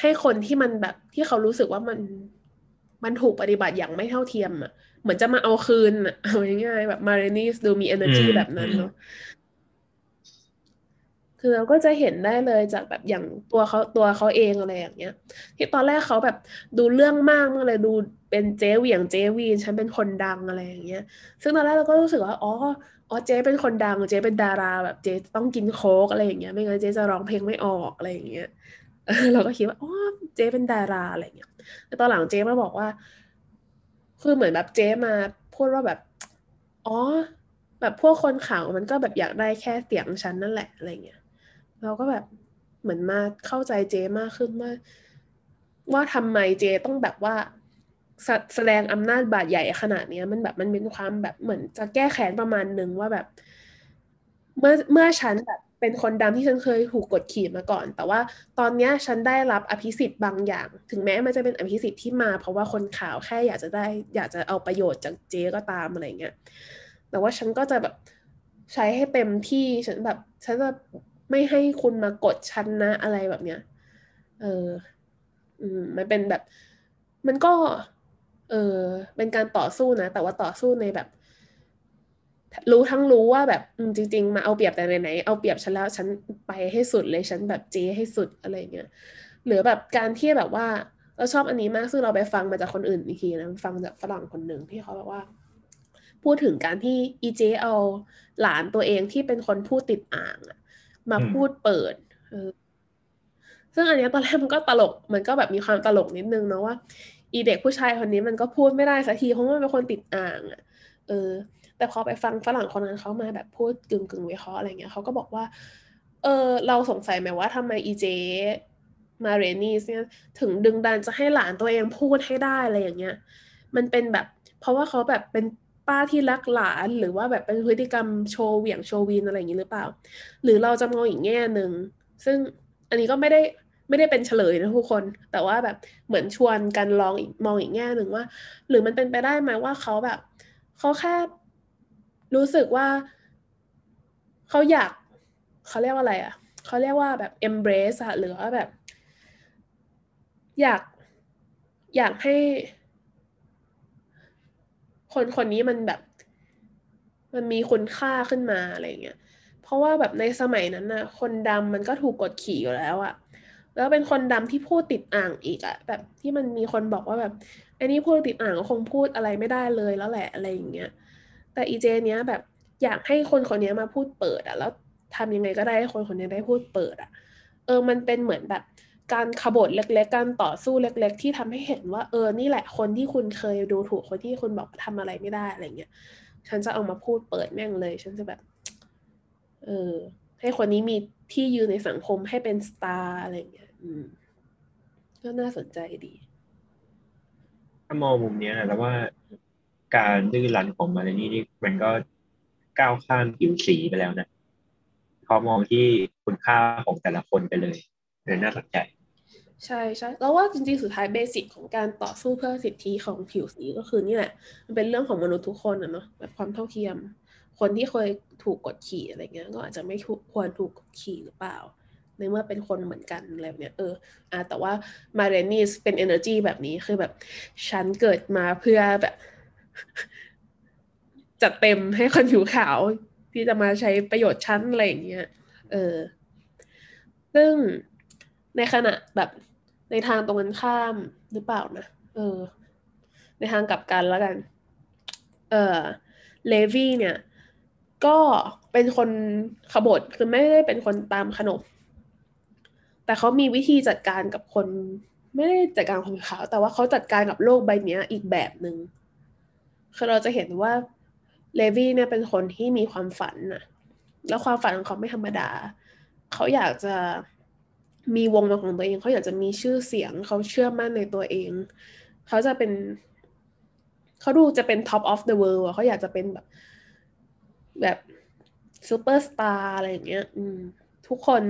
ให้คนที่มันแบบที่เขารู้สึกว่ามันมันถูกปฏิบัติอย่างไม่เท่าเทียมอะ เหมือนจะมาเอาคืนอะเอาง่ายๆแบบมาเรนี่ดูมี energy แบบนั้นเนาะคือเราก็จะเห็นได้เลยจากแบบอย่างตัวเขาตัวเขาเองอะไรอย่างเงี้ย ที่ตอนแรกเขาแบบดูเรื่องมากมากเลยดูเป็นเจวียงเจวีนฉันเป็นคนดังอะไรอย่างเงี้ย ซึ่งตอนแรกเราก็รู้สึกว่าอ๋ออ๋อเจเป็นคนดังเจเป็นดาราแบบเจต้องกินโค้กอะไรอย่างเงี้ย ไม่งั้นเจจะร้องเพลงไม่ออกอะไรอย่างเงี้ยเราก็คิดว่าอ๋อเจเป็นดาราอะไรอย่างเงี้ยแต่ตอนหลังเจมาบอกว่า คือเหมือนแบบเจมาพูดว่าแบบ อ๋อ แบบพวกคนข่าวมันก็แบบอยากได้แค่เสียงฉันนั่นแหละอะไรเงี้ยเราก็แบบเหมือนมาเข้าใจเจมากขึ้นว่า ว่าทำไมเจต้องแบบว่าสแสดงอำนาจบาดใหญ่ขนาดนี้มันแบบมันเป็นความแบบเหมือนจะแก้แค้นประมาณหนึ่งว่าแบบ เมื่อเมื่อฉันแบบ เป็นคนดำที่ฉันเคยถูกกดขี่มาก่อน แต่ว่าตอนนี้ฉันได้รับอภิสิทธิ์บางอย่าง ถึงแม้มันจะเป็นอภิสิทธิ์ที่มา เพราะว่าคนข่าวแค่อยากจะได้ อยากจะเอาประโยชน์จากเจ๊ก็ตามอะไรเงี้ยแต่ว่าฉันก็จะแบบใช้ให้เต็มที่ฉันแบบฉันจะไม่ให้คุณมากดฉันนะอะไรแบบเนี้ย เออ อืม มันเป็นแบบ มันก็ เออเป็นการต่อสู้นะ แต่ว่าต่อสู้ในแบบ รู้ทั้งรู้ว่าแบบจริง ๆ มาเอาเปรียบแต่ไหนๆเอาเปรียบฉันแล้วฉันไปให้สุดเลยฉันแบบเจ๊ให้สุดอะไรเงี้ยหรือแบบการที่แบบว่าเราชอบอันนี้มากซึ่งเราไปฟังมาจากคนอื่นอีกทีนะฟังจากฝรั่งคนหนึ่งที่เขาบอกว่า พูดถึงการที่อีเจเอาหลานตัวเองที่เป็นคนพูดติดอ่างมาพูดเปิดซึ่งอันนี้ตอนแรกมันก็ตลก มันก็แบบมีความตลกนิดนึงเนาะว่า อีเด็กผู้ชายคนนี้มันก็พูดไม่ได้สักทีเพราะมันเป็นคนติดอ่างอะเออ แต่พอไปฟังฝรั่งคนนั้นเขามาแบบพูดกึ่งกึ่งวิเคราะห์อะไรเงี้ยเขาก็บอกว่า เออเราสงสัยไหมว่าทำไมอีเจมาเรนีสเนี่ยถึงดึงดันจะให้หลานตัวเองพูดให้ได้อะไรอย่างเงี้ย มันเป็นแบบ เพราะว่าเขาแบบเป็นป้าที่รักหลานหรือว่าแบบเป็นพฤติกรรมโชว์เหวี่ยงโชว์วินอะไรอย่างนี้หรือเปล่า หรือเราจะมองอีกแง่หนึ่งซึ่งอันนี้ก็ไม่ได้ไม่ได้เป็นเฉลยนะทุกคน แต่ว่าแบบเหมือนชวนกันลองอีกมองอีกแง่หนึ่งว่า หรือมันเป็นไปได้ไหมว่าเขาแบบเขาแค่ รู้สึกว่าเขาอยากเขาเรียกว่าอะไรอะ่ะเขาเรียกว่าแบบ embrace อะหรือว่าแบบ อยากอยากให้ คนคนนี้มันแบบ มันมีคุณค่าขึ้นมาอะไรเงี้ยเพราะว่าแบบในสมัยนั้นนะคนดำมันก็ถูกกดขี่อยู่แล้วอะแล้วเป็นคนดำที่พูดติดอ่างอีกอะแบบที่มันมีคนบอกว่าแบบไอ้นี่พูดติดอ่างก็คงพูดอะไรไม่ได้เลยแล้วแหละอะไรอย่างเงี้ย แต่อีเจเนี้ยแบบอยากให้คนคนนี้มาพูดเปิดอะแล้วทำยังไงก็ได้ให้คนคนนี้ได้พูดเปิดอะเออมันเป็นเหมือนแบบการขบฏเล็กๆ การต่อสู้เล็ก ๆ ที่ทำให้เห็นว่า เออนี่แหละคนที่คุณเคยดูถูกคนที่คุณบอกทำอะไรไม่ได้อะไรเงี้ยฉันจะเอามาพูดเปิดแม่งเลย ฉันจะแบบ เออ ให้คนนี้มีที่ยืนในสังคมให้เป็นสตาร์อะไรเงี้ย อืม ก็น่าสนใจดี ถ้ามองมุมเนี้นะแล้วว่า การดื้อรั้นของมาเรนี่นี่มันก็ก้าวข้ามผิวสีไปแล้วนะเขามองที่คุณค่าของแต่ละคนไปเลยเลยน่าสนใจ ใช่ใช่แล้วว่าจริงๆ สุดท้ายเบสิกของการต่อสู้เพื่อสิทธิของผิวสีก็คือนี่แหละ มันเป็นเรื่องของมนุษย์ทุกคนอะเนาะแบบความเท่าเทียม คนที่เคยถูกกดขี่อะไรเงี้ย ก็อาจจะไม่ควรถูกกดขี่หรือเปล่าในเมื่อเป็นคนเหมือนกันอะไรเนี้ยเอออ่าแต่ว่ามาเรนีสเป็น energy แบบนี้คือแบบ ฉันเกิดมาเพื่อแบบ จัดเต็มให้คนผิวขาวที่จะมาใช้ประโยชน์ชั้นอะไรอย่างเงี้ย เออ ซึ่งในขณะแบบในทางตรงกันข้ามหรือเปล่านะ เออ ในทางกลับกันแล้วกัน เออเลวี่เนี่ย ก็เป็นคนขบฏคือไม่ได้เป็นคนตามขนบ แต่เขามีวิธีจัดการกับคน ไม่ได้จัดการคนขาว แต่ว่าเขาจัดการกับโลกใบนี้อีกแบบหนึง่ง คือเราจะเห็นว่าเลวี่เนี่ยเป็นคนที่มีความฝันนะแล้วความฝันของเขาไม่ธรรมดา เขาอยากจะมีวงเป็นของตัวเอง เขาอยากจะมีชื่อเสียง เขาเชื่อมั่นในตัวเอง เขาจะเป็น เขาดูจะเป็น top of the world เขาอยากจะเป็นแบบ แบบซูเปอร์สตาร์อะไรอย่างเงี้ย อืม ทุกคน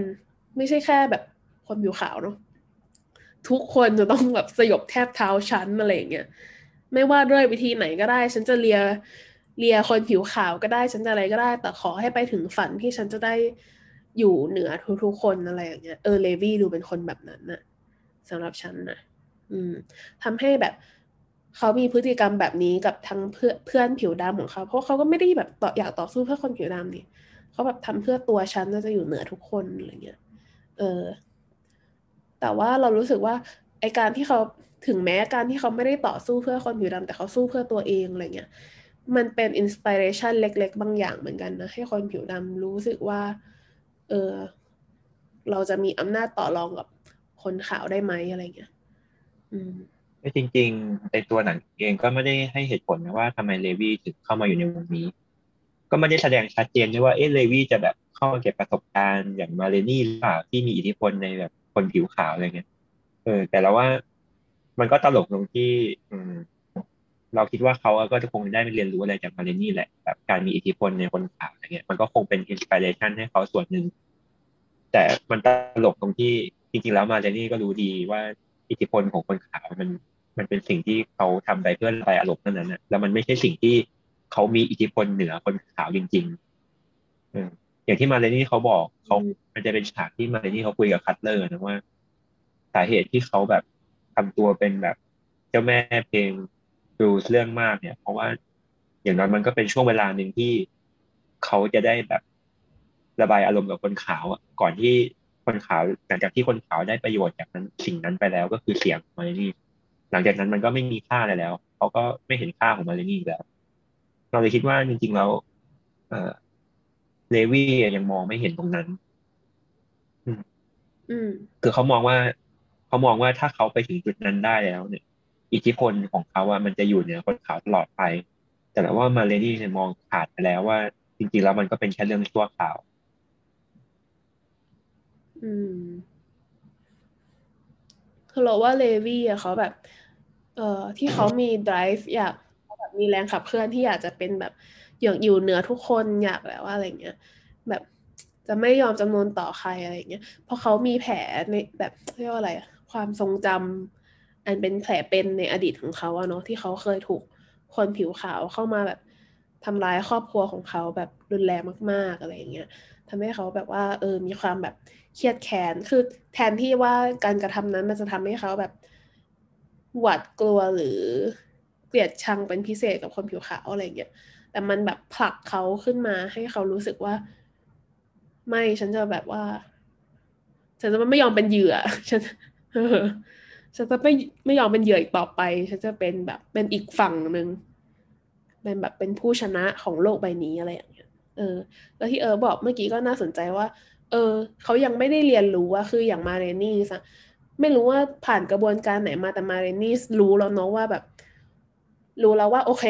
ไม่ใช่แค่แบบคนผิวขาวเนาะ ทุกคนจะต้องแบบสยบแทบเท้าชั้นอะไรอย่างเงี้ย ไม่ว่าด้วยวิธีไหนก็ได้ ฉันจะเลียเลียคนผิวขาวก็ได้ ฉันจะอะไรก็ได้ แต่ขอให้ไปถึงฝันที่ฉันจะได้อยู่เหนือทุกๆคนอะไรอย่างเงี้ยเออเลวี่ดูเป็นคนแบบนั้นนะสำหรับฉันนะอืมทำให้แบบเขามีพฤติกรรมแบบนี้กับทั้งเพื่อเพื่อนผิวดำของเขา เพราะเขาก็ไม่ได้แบบต่ออยากต่อสู้เพื่อคนผิวดำนี่เขาแบบทำเพื่อตัวฉันจะอยู่เหนือทุกคนอะไรเงี้ยเออ แต่ว่าเรารู้สึกว่าไอการที่เขา ถึงแม้การที่เขาไม่ได้ต่อสู้เพื่อคนผิวดำแต่เขาสู้เพื่อตัวเองอะไรเงี้ยมันเป็นอินสปิเรชันเล็ก ๆ บางอย่างเหมือนกันนะให้คนผิวดำรู้สึกว่า เออเราจะมีอำนาจต่อรองกับคนขาวได้ไหมอะไรเงี้ย อืมจริงๆในตัวหนังเองก็ไม่ได้ให้เหตุผลนะว่าทำไมเลวี่ถึงเข้ามาอยู่ในวงนี้ ก็ไม่ได้แสดงชัดเจนด้วยว่าเอ๊ะเลวี่จะแบบเข้ามาเก็บประสบการณ์อย่างมาเรนี่หรือเปล่าที่มีอิทธิพลในแบบคนผิวขาวอะไรเงี้ยเออแต่เราว่า มันก็ตลกตรงที่ อืม เราคิดว่าเขาก็จะคงได้เรียนรู้อะไรจากมาเรนี่แหละแบบการมีอิทธิพลในคนขาวอะไรเงี้ยมันก็คงเป็น inspiration ให้เขาส่วนหนึ่งแต่มันตลกตรงที่จริงๆแล้วมาเรนี่ก็รู้ดีว่าอิทธิพลของคนขาวมัน มันเป็นสิ่งที่เขาทำไปเพื่อระบายอารมณ์นั้นนะแล้วมันไม่ใช่สิ่งที่เขามีอิทธิพลเหนือคนขาวจริง ๆอย่างที่มาเรนี่เขาบอกเขามันจะเป็นฉากที่มาเรนี่เขาคุยกับคัตเลอร์นะว่า สาเหตุที่เขาแบบ ทำตัวเป็นแบบเจ้าแม่เพลงบลูส์เรื่องมากเนี่ย เพราะว่าอย่างนั้นมันก็เป็นช่วงเวลาหนึ่งที่เขาจะได้แบบระบายอารมณ์กับคนขาวก่อนที่คนขาวหลังจากที่คนขาวได้ประโยชน์จากนั้นสิ่งนั้นไปแล้วก็คือเสียงมาเรนี่ หลังจากนั้นมันก็ไม่มีค่าอะไรแล้วเขาก็ไม่เห็นค่าของมาเรนี่แล้ว เราเลยคิดว่าจริงๆแล้วเออเลวี่ยังมองไม่เห็นตรงนั้น อืมคือเขามองว่า เขามองว่าถ้าเขาไปถึงจุดนั้นได้แล้วเนี่ย อิทธิพลของเขาว่ามันจะอยู่เหนือคนขาวตลอดไป แต่ว่ามาเรนี่เนี่ยมองขาดไปแล้วว่า จริงๆแล้วมันก็เป็นแค่เรื่องชั่วคราว อืมคือเราว่าเลวี่อะเขาแบบ เอ่อที่เขามี drive อยากแบบมีแรงขับเคลื่อนที่อยากจะเป็นแบบอย่างอยู่เหนือทุกคนอยากแบบว่าอะไรเงี้ย แบบจะไม่ยอมจำนวนต่อใครอะไรเงี้ยเพราะเขามีแผลในแบบเรียกว่าอะไรอะ ความทรงจำอันเป็นแผลเป็นในอดีตของเขาอะเนาะที่เขาเคยถูกคนผิวขาวเข้ามาแบบทำร้ายครอบครัวของเขาแบบรุนแรงมาก ๆอะไรอย่างเงี้ยทำให้เขาแบบว่าเออมีความแบบเครียดแค้นคือแทนที่ว่าการกระทำนั้นมันจะทำให้เขาแบบหวาดกลัวหรือเกลียดชังเป็นพิเศษกับคนผิวขาวอะไรเงี้ยแต่มันแบบผลักเขาขึ้นมาให้เขารู้สึกว่า ไม่ฉันจะแบบว่าฉันจะไม่ยอมเป็นเหยื่อฉันเออ ฉันจะไม่ไม่ยอมเป็นเหยื่ออีกต่อไป ฉันจะเป็นแบบเป็นอีกฝั่งหนึ่งเป็นแบบเป็นผู้ชนะของโลกใบนี้อะไรอย่างเงี้ย เออ แล้วที่เออบอกเมื่อกี้ก็น่าสนใจว่า เออ เขายังไม่ได้เรียนรู้ว่าคืออย่างมาเรนี่สไม่รู้ว่าผ่านกระบวนการไหนมาแต่มาเรนี่รู้แล้วเนาะว่าแบบ รู้แล้วว่า โอเค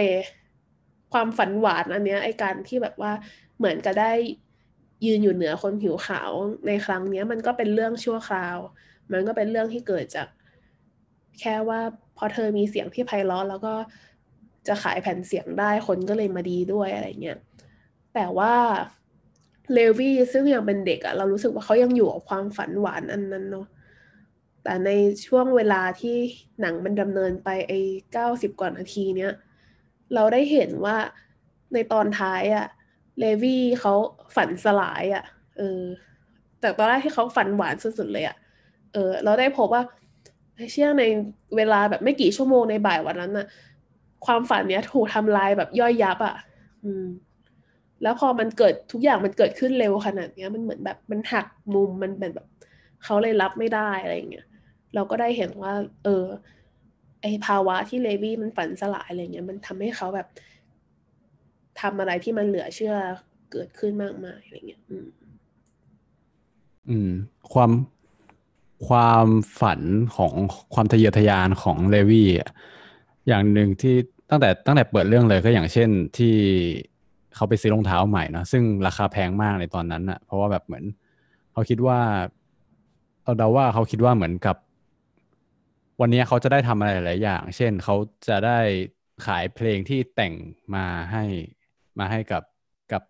ความฝันหวานอันเนี้ยไอการที่แบบว่าเหมือนกับได้ยืนอยู่เหนือคนผิวขาวในครั้งเนี้ย มันก็เป็นเรื่องชั่วคราว มันก็เป็นเรื่องที่เกิดจาก แค่ว่าพอเธอมีเสียงที่ไพเราะแล้วก็จะขายแผ่นเสียงได้คนก็เลยมาดีด้วยอะไรเงี้ยแต่ว่าเลวี่ซึ่งยังเป็นเด็กอะเรารู้สึกว่าเขายังอยู่กับความฝันหวานอันนั้นเนาะแต่ในช่วงเวลาที่หนังมันดำเนินไปไอ้เก้าสิบกว่านาทีเนี้ยเราได้เห็นว่าในตอนท้ายอะเลวี่เขาฝันสลายอะเออแต่ตอนแรกที่เขาฝันหวานสุดๆเลยอะ เออเราได้พบว่าเชื่อในเวลาแบบไม่กี่ชั่วโมงในบ่ายวันนั้นอะความฝันเนี้ยถูกทำลายแบบย่อยยับอะอืม แล้วพอมันเกิดทุกอย่างมันเกิดขึ้นเร็วขนาดเนี้ย มันเหมือนแบบมันหักมุมมันเป็นแบบเขาเลยรับไม่ได้อะไรเงี้ยเราก็ได้เห็นว่า เออ ไอภาวะที่เลวี่มันฝันสลายอะไรเงี้ยมันทำให้เขาแบบทำอะไรที่มันเหลือเชื่อเกิดขึ้นมากมายอะไรเงี้ย อืม อืม ความ ความฝันของความทะเยอทะยานของเลวี่อย่างหนึ่งที่ตั้งแต่ตั้งแต่เปิดเรื่องเลยก็อย่างเช่นที่เขาไปซื้อรองเท้าใหม่นะซึ่งราคาแพงมากในตอนนั้นอะเพราะว่าแบบเหมือนเขาคิดว่าเราเดาว่าเขาคิดว่าเหมือนกับ วันนี้เขาจะได้ทำอะไรหลายอย่าง เช่นเขาจะได้ขายเพลงที่แต่งมาให้มาให้กับกับ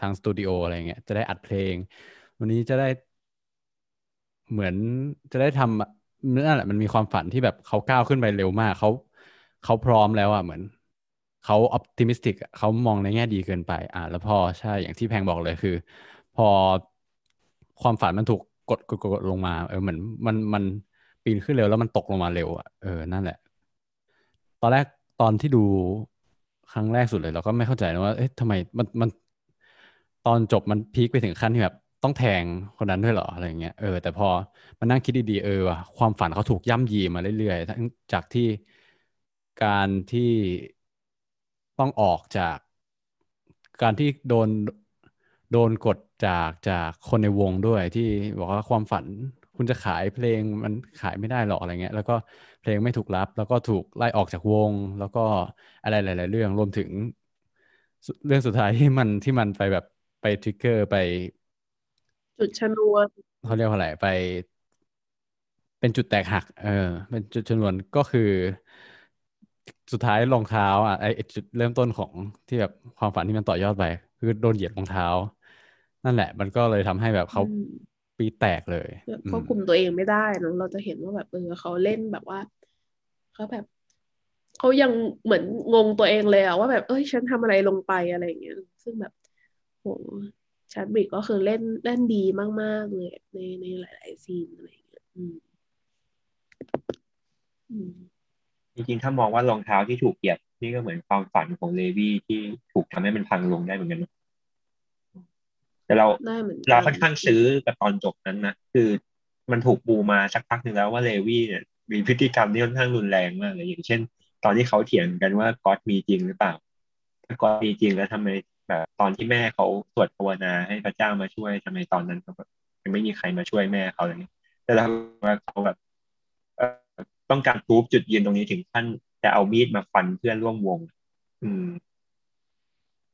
ทางสตูดิโออะไรเงี้ยจะได้อัดเพลง วันนี้จะได้ เหมือนจะได้ทำนั่นแหละมันมีความฝันที่แบบเขาก้าวขึ้นไปเร็วมากเขาเขาพร้อมแล้วอะเหมือนเขาออ t ติมิสติกเขามองในแง่ดีเกินไป อ่าแล้วพอใช่อย่างที่แพงบอกเลยคือ พอความฝันมันถูกกดกดกดลงมา เออเหมือนมันมันปีนขึ้นเร็วแล้วมันตกลงมาเร็วอะเออนั่นแหละ ตอนแรกตอนที่ดูครั้งแรกสุดเลย เราก็ไม่เข้าใจนะว่าเอ๊ะทำไมมันมันตอนจบมันพีคไปถึงขั้นที่แบบ ต้องแทงคนนั้นด้วยเหรออะไรเงี้ยเออแต่พอมานั่งคิดดีๆเออว่ะความฝันเขาถูกย่ำยีมาเรื่อยๆทั้งจากที่การที่ต้องออกจาก การที่โดนโดนกดจากจากคนในวงด้วยที่บอกว่าความฝันคุณจะขายเพลงมันขายไม่ได้หรอกอะไรเงี้ย แล้วก็เพลงไม่ถูกรับ แล้วก็ถูกไล่ออกจากวง แล้วก็อะไรหลาย ๆ เรื่องรวมถึง เรื่องสุดท้ายที่มันที่มันไปแบบไปทริกเกอร์ไป จุดชนวนเขาเรียกว่าอะไรไป เป็นจุดแตกหัก เออ เป็นจุดชนวนก็คือ สุดท้ายรองเท้า อะไอจุดเริ่มต้นของที่แบบความฝันที่มันต่อยอดไป คือโดนเหยียบรองเท้า นั่นแหละ มันก็เลยทำให้แบบเขาปีแตกเลยควบคุมตัวเองไม่ได้เนาะเราจะเห็นว่าแบบเออเขาเล่นแบบว่าเขาแบบเขายังเหมือนงงตัวเองเลยอะว่าแบบเอ้ยฉันทำอะไรลงไปอะไรอย่างเงี้ยซึ่งแบบโห ชัดบิกก็คือเล่นเล่นดีมาก ๆ เลยในในหลาย ๆ ซีนอะไรอย่างเงี้ยอืมอืมจริงๆ ถ้ามองว่ารองเท้าที่ถูกเหยียบนี่ก็เหมือนความฝันของเลวี่ที่ถูกทำให้มันพังลงได้เหมือนกันแต่เราเราค่อนข้างซื้อกับตอนจบนั้นนะคือมันถูกปูมาสักพักหนึ่งแล้วว่าเลวี่เนี่ยมีพฤติกรรมที่ค่อนข้างรุนแรงมากเลยอย่างเช่น ตอนที่เขาเถียงกันว่าก๊อตมีจริงหรือเปล่า ถ้าก๊อตมีจริงแล้วทำไม แบบตอนที่แม่เขาสวดภาวนาให้พระเจ้ามาช่วยทำไมตอนนั้นเขาแบบยังไม่มีใครมาช่วยแม่เขาอะไรเงี้ยแต่เราว่าเขาแบบต้องการพูฟจุดยืนตรงนี้ถึงขั้นจะเอามีดมาฟันเพื่อนร่วมวง อืม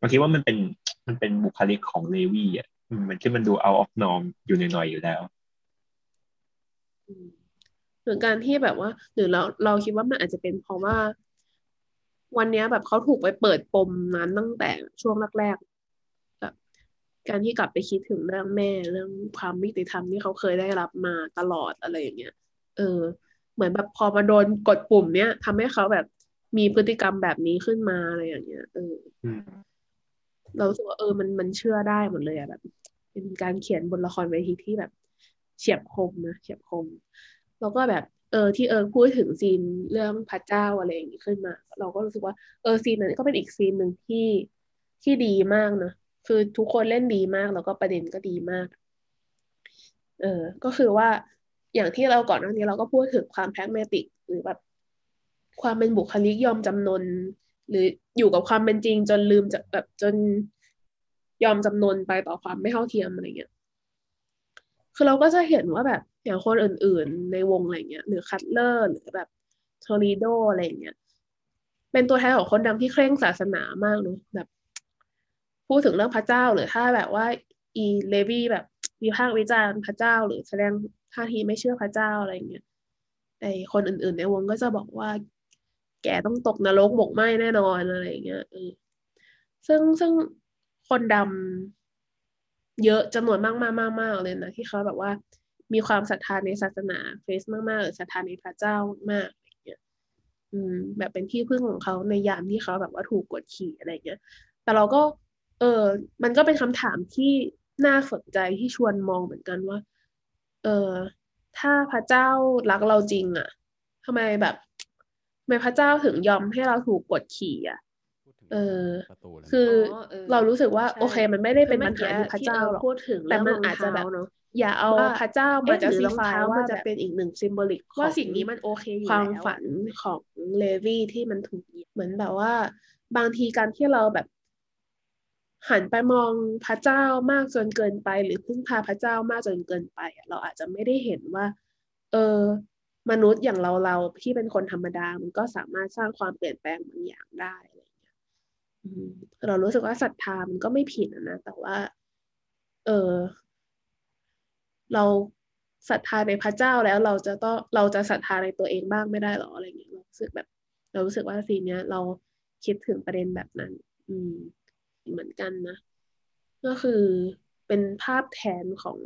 บางทีว่ามันเป็นมันเป็นบุคลิกของเลวี่อะมันที่มันดูเอาออฟนอมอยู่หน่อยๆอยู่แล้วหรือการที่แบบว่า หรือเราเราคิดว่ามันอาจจะเป็นเพราะว่า วันเนี้ยแบบเขาถูกไปเปิดปมนั้นตั้งแต่ช่วงแรกๆแบบการที่กลับไปคิดถึงเรื่องแม่เรื่องความมิติธรรมที่เขาเคยได้รับมาตลอดอะไรอย่างเงี้ย เออ เหมือนแบบพอมาโดนกดปุ่มเนี้ยทำให้เขาแบบมีพฤติกรรมแบบนี้ขึ้นมาอะไรอย่างเงี้ย เอออืมเรารู้สึกว่าเออมันมันเชื่อได้หมดเลยอะแบบ เป็นการเขียนบนละครเวทีที่แบบเฉียบคมนะเฉียบคม แล้วก็แบบ เออที่เออพูดถึงซีนเรื่องพระเจ้าอะไรอย่างนี้ขึ้นมา เราก็รู้สึกว่าเออซีนนั้นก็เป็นอีกซีนหนึ่งที่ที่ดีมากนะคือทุกคนเล่นดีมากแล้วก็ประเด็นก็ดีมาก เออก็คือว่าอย่างที่เราก่อนหน้านี้เราก็พูดถึงความแพ a เมติกหรือแบบความเป็นบุคลิกยอมจำนน หรืออยู่กับความเป็นจริงจนลืมจะแบบจนยอมจำนนไปต่อความไม่เท่าเทียมอะไรเงี้ย คือเราก็จะเห็นว่าแบบอย่างคนอื่นๆ ในวงอะไรเงี้ยหรือคัตเลอร์หรือแบบทอริโดอะไรเงี้ยเป็นตัวแทนของคนดำที่เคร่งศาสนามากเนอะแบบ พูดถึงเรื่องพระเจ้าหรือถ้าแบบว่า อีเลวีแบบวิพากษ์วิจารณ์พระเจ้าหรือแสดงท่าทีไม่เชื่อพระเจ้าอะไรเงี้ยไอคนอื่น ๆ ในวงก็จะบอกว่า แกต้องตกนรกหมกไหมแน่นอนอะไรเงี้ยเออซึ่งซึ่งคนดำ เยอะจำนวนมากมากมากมากเลยนะที่เขาแบบว่า มีความศรัทธาในศาสนาเฟสมากๆหรือศรัทธาในพระเจ้ามากอะไรเงี้ยอืม แบบเป็นที่พึ่งของเขาในยามที่เขาแบบว่าถูกกดขี่อะไรเงี้ย แต่เราก็ เออมันก็เป็นคำถามที่น่าสนใจที่ชวนมองเหมือนกันว่า เออถ้าพระเจ้ารักเราจริงอะทำไมแบบทำไมพระเจ้าถึงยอมให้เราถูกกดขี่อะเออประ เลยคือออเออเรารู้สึกว่าใช่โอเค มันไม่ได้เป็นคือปัญหาที่พระเจ้าหรอกพูดถึงแต่มันเรื่องอาจจะแบบรองเท้าเนอะอย่าเอาว่าพระเจ้ามาเอ๊ะจะหรือซีรองฟายเท้าว่ามันจะจะเป็นอีกหนึ่งซิมโบลิกว่าสิ่งนี้มันโอเคอยู่ความแล้วฝันของเลวีที่มันถูกเหยียบเหมือนแบบว่า บางทีการที่เราแบบหันไปมองพระเจ้ามากจนเกินไป หรือพึ่งพาพระเจ้ามากจนเกินไปอะเราอาจจะไม่ได้เห็นว่า เออมนุษย์อย่างเราเราที่เป็นคนธรรมดา มันก็สามารถสร้างความเปลี่ยนแปลงบางอย่างได้อะไรอย่าง เรารู้สึกว่าศรัทธามันก็ไม่ผิดนะแต่ว่า เออเราศรัทธาในพระเจ้าแล้วเราจะต้องเราจะศรัทธาในตัวเองบ้างไม่ได้หรออะไรอย่างเงี้ยเรารู้สึกแบบ เรารู้สึกว่าซีนเนี้ยเราคิดถึงประเด็นแบบนั้น อืม เหมือนกันนะก็คือเป็นภาพแทนของ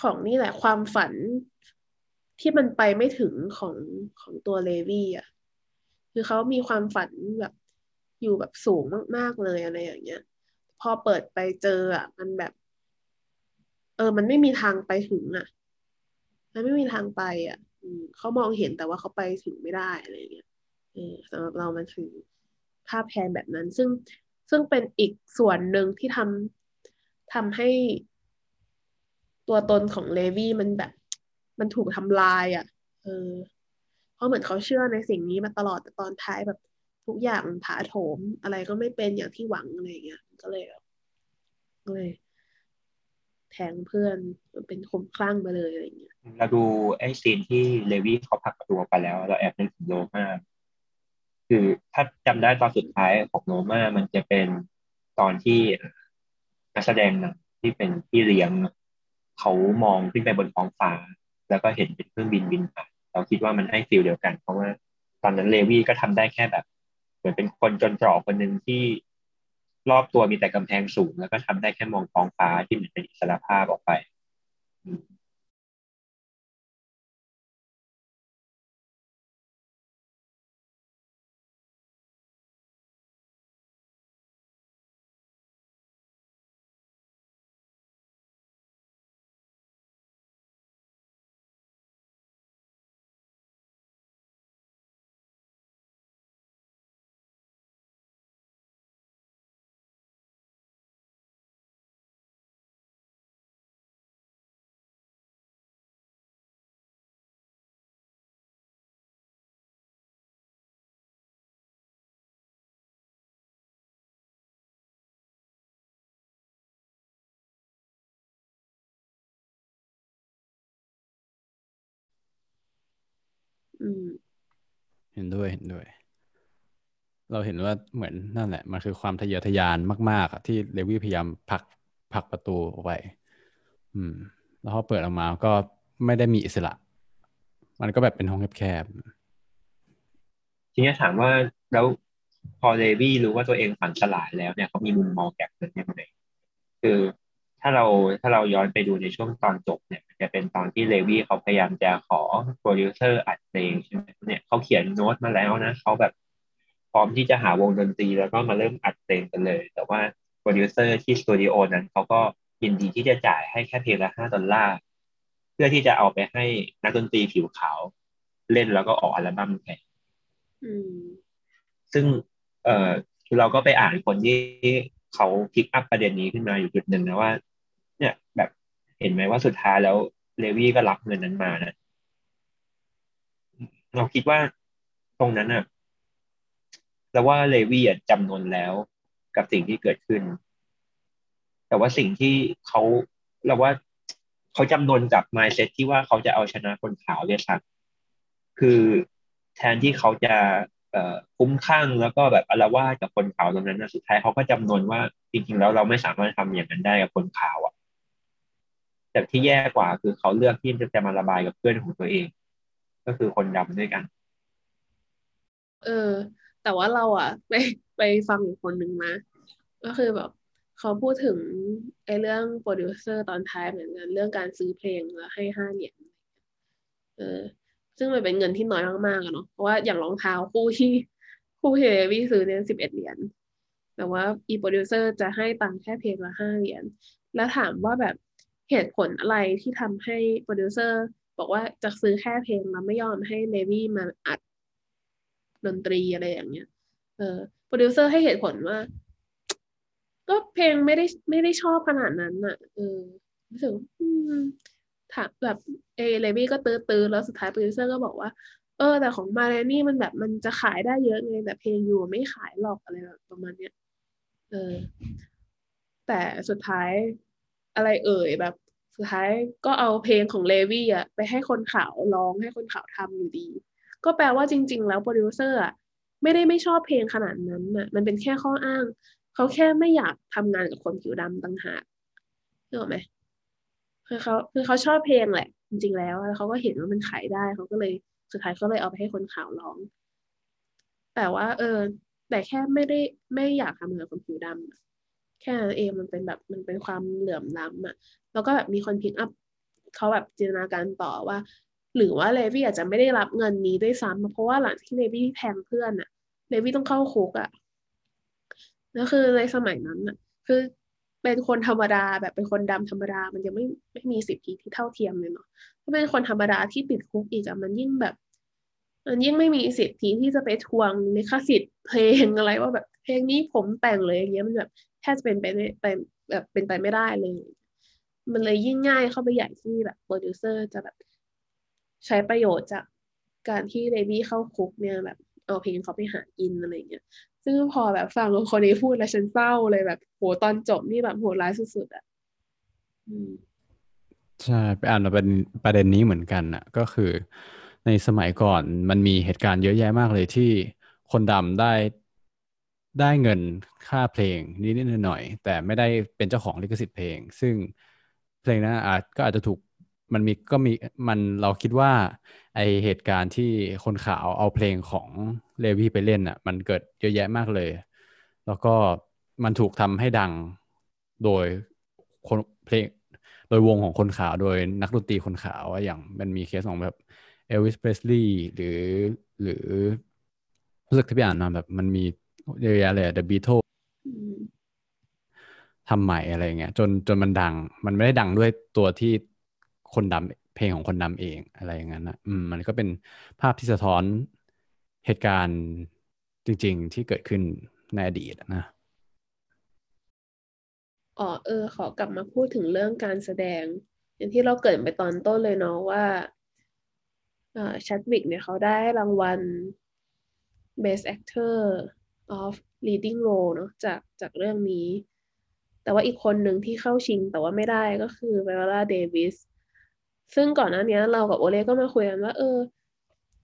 ของนี่แหละความฝันที่มันไปไม่ถึงของของตัวเลวี่อะคือเขามีความฝันแบบ อยู่แบบสูงมากๆเลยอะไรอย่างเงี้ย พอเปิดไปเจออะ มันแบบ เออ มันไม่มีทางไปถึงอะ มันไม่มีทางไป อะอืเขามองเห็นแต่ว่าเขาไปถึงไม่ได้อะไรอย่างเงี้ยเออสำหรับเรามันคือภาพแทนแบบนั้น ซึ่งซึ่งเป็นอีกส่วนหนึ่งที่ทำทำให้ตัวตนของเลวี่มันแบบ มันถูกทำลาย อะ เออ เพราะเหมือนเขาเชื่อในสิ่งนี้มาตลอดแต่ตอนท้ายแบบ ทุกอย่างถาโถมอะไรก็ไม่เป็นอย่างที่หวังอะไรเงี้ย ก็เลยก็เลย แทงเพื่อนเป็นคมคลั่งไปเลยอะไรเงี้ยเราดูไอ้ซีนที่เลวี่เขาผลักประตูออกไปแล้ว เราแอบนึกถึงโรมาคือถ้าจำได้ตอนสุดท้ายของโรมามันจะเป็นตอนที่นักแสดงหนะที่เป็นพี่เลี้ยงเขามองขึ้นไปบนท้องฟ้า แล้วก็เห็นเป็นเครื่องบินบินผ่านเราคิดว่ามันให้ฟีลเดียวกัน เพราะว่าตอนนั้นเลวี่ก็ทำได้แค่แบบ มือนเป็นคนจนตรอกคนหนึ่งที่รอบตัวมีแต่กำแพงสูง แล้วก็ทำได้แค่มองท้องฟ้าที่เหมือนเป็นอิสระภาพออกไป เห็นด้วยเห็นด้วย เราเห็นว่าเหมือนนั่นแหละ มันคือความทะเยอทะยานมาก ๆ ที่เลวี่พยายามผลักผลักประตูออกไปอืม แล้วพอเปิดออกมาก็ไม่ได้มีอิสระ มันก็แบบเป็นห้องแคบๆทีนี้ถามว่าแล้วพอเลวี่รู้ว่าตัวเองฝันสลายแล้วเนี่ยเขามีมุมมองแบบนั้นยังไงคือ ถ้าเราถ้าเราย้อนไปดูในช่วงตอนจบเนี่ยมันจะเป็นตอนที่เลวี่เขาพยายามจะขอโปรดิวเซอร์อัดเพลงใช่ไหมเนี่ยเขาเขียนโน้ตมาแล้วนะเขาแบบพร้อมที่จะหาวงดนตรีแล้วก็มาเริ่มอัดเพลงกันเลย แต่ว่าโปรดิวเซอร์ที่สตูดิโอนั้นเขาก็ยินดีที่จะจ่ายให้แค่เพลงละห้าดอลลาร์เพื่อที่จะเอาไปให้นักดนตรีผิวขาวเล่นแล้วก็ออกอัลบั้มแทนอืมซึ่ง เอ่อคือเราก็ไปอ่านคนที่เขา pick up ประเด็นนี้ขึ้นมาอยู่จุดหนึ่งนะว่า เนี่ย แบบเห็นไหมว่าสุดท้ายแล้วเลวี่ก็รับเงินนั้นมานะเราคิดว่าตรงนั้นอะเราว่าเลวี่จำนนแล้วกับสิ่งที่เกิดขึ้น แต่ว่าสิ่งที่เขาเราว่าเขาจำนนกับ mindset ที่ว่าเขาจะเอาชนะคนขาวเนี่ยสักคือแทนที่เขาจะอ่อคุ้มข้างแล้วก็แบบอารวาสกับคนขาวตรงนั้นนะสุดท้ายเขาก็จำนนว่าจริงๆแล้วเราไม่สามารถทำอย่างนั้นได้กับคนขาวอะ แต่ที่แย่กว่าคือเขาเลือกที่จะมาระบายกับเพื่อนของตัวเอง ก็คือคนดำด้วยกัน เออ แต่ว่าเราอะ ไปไปฟังอีกคนหนึ่งมา ก็คือแบบเขาพูดถึงไอ้เรื่องโปรดิวเซอร์ตอนท้ายเหมือนกันเรื่องการซื้อเพลงแล้วให้ห้าเหรียญเออ ซึ่งมันเป็นเงินที่น้อยมากๆอะเนาะเพราะว่าอย่างรองเท้าคู่ที่คู่ที่เลวี่ซื้อเนี่ยสิบเอ็ดเหรียญแต่ว่าอีโปรดิวเซอร์จะให้ตังค์แค่เพลงละห้าเหรียญแล้วถามว่าแบบ เหตุผลอะไรที่ทำให้โปรดิวเซอร์บอกว่าจะซื้อแค่เพลงแล้วไม่ยอมให้เลวี่มาอัดดนตรีอะไรอย่างเงี้ย เออโปรดิวเซอร์ให้เหตุผลว่า ก็เพลงไม่ได้ไม่ได้ชอบขนาดนั้นอะเออรู้สึกอืมถามแบบเอเลวี่ก็ตื้อตื้อแล้วสุดท้ายโปรดิวเซอร์ก็บอกว่า เออ แต่ของมาเรนี่มันแบบมันจะขายได้เยอะไงแต่เพลง you ไม่ขายหรอกอะไรแบบประมาณเนี้ย เออ แต่สุดท้าย อะไรเอ่ยแบบ สุดท้ายก็เอาเพลงของเลวี่อะไปให้คนขาวร้องให้คนขาวทำอยู่ดี ก็แปลว่าจริง ๆ แล้วโปรดิวเซอร์อะไม่ได้ไม่ชอบเพลงขนาดนั้นน่ะ มันเป็นแค่ข้ออ้าง เขาแค่ไม่อยากทำงานกับคนผิวดำต่างหากนึกออกไหมคือเขาคือเขาชอบเพลงแหละ จริง ๆ แล้วแล้วเขาก็เห็นว่ามันขายได้เขาก็เลยสุดท้ายก็เลยเอาไปให้คนขาวร้อง แต่ว่า เออ แต่แค่ไม่ได้ไม่อยากทำงานกับคนผิวดำ แค่นั้นเองมันเป็นแบบมันเป็นความเหลื่อมล้ำอะแล้วก็แบบมีคนพิกอัพเขาแบบจินตนาการต่อว่า หรือว่าเลวี่อาจจะไม่ได้รับเงินนี้ด้วยซ้ำเพราะว่าหลังที่เลวี่แทงเพื่อนอะเลวี่ต้องเข้าคุกอะแล้วคือในสมัยนั้นอะคือเป็นคนธรรมดาแบบเป็นคนดำธรรมดา มันยังไม่ไม่มีสิทธิที่เท่าเทียมเลยเนาะถ้าเป็นคนธรรมดาที่ติดคุกอีกอะมันยิ่งแบบ มันยิ่งไม่มีสิทธิที่จะไปทวงลิขสิทธิ์เพลงอะไรว่าแบบเพลงนี้ผมแต่งเลยอย่างเงี้ยมันแบบ บจะเป็นไปไม่ไปแบบเป็นไปไม่ได้เลย มันเลยยิ่งง่ายเข้าไปใหญ่ที่แบบโปรดิวเซอร์จะแบบใช้ประโยชน์จากการที่เลวี่เข้าคุกเนี่ยแบบเอาเพลงเขาไปหากินอะไรเงี้ย ซึ่งพอแบบฟังคนนี้พูดแล้วฉันเศร้าเลยแบบโหตอนจบนี่แบบโหร้ายสุดๆอะอืมใช่ไปอ่านมาเป็นประเด็นนี้เหมือนกันน่ะก็คือ ในสมัยก่อนมันมีเหตุการณ์เยอะแยะมากเลยที่คนดำได้ ได้เงินค่าเพลงนิดๆหน่อยๆแต่ไม่ได้เป็นเจ้าของลิขสิทธิ์เพลง ซึ่งเพลงนั้นอาจก็อาจจะถูกมันมีก็มีมันเราคิดว่าไอเหตุการณ์ที่คนขาวเอาเพลงของเลวีไปเล่นอะ มันเกิดเยอะแยะมากเลย แล้วก็มันถูกทำให้ดังโดยคนเพลงโดยวงของคนขาวโดยนักดนตรีคนขาวอย่างมันมีเคสของแบบเอลวิสเพรสลีย์หรือหรือรู้สึกที่ไปอ่านมาแบบมันมี เยอะแยะเลยเดอะบีโทอืมทำใหม่อะไรเงี้ยจนจนมันดัง มันไม่ได้ดังด้วยตัวที่คนดำเพลงของคนดำเองอะไรอย่างนั้นนะอืมมันก็เป็นภาพที่สะท้อนเหตุการณ์จริง ๆ ที่เกิดขึ้นในอดีตนะอ๋อเออ ขอกลับมาพูดถึงเรื่องการแสดง อย่างที่เราเกริดไปตอนต้นเลยเนาะว่าเอ่อชัดวิกเนี่ยเขาได้รางวัล Best Actor of Leading Role เนาะจากจากเรื่องนี้ แต่ว่าอีกคนหนึ่งที่เข้าชิงแต่ว่าไม่ได้ก็คือไวโอลาเดวิสซึ่งก่อนหน้านี้เรากับโอเล่ก็มาคุยกันว่า เออ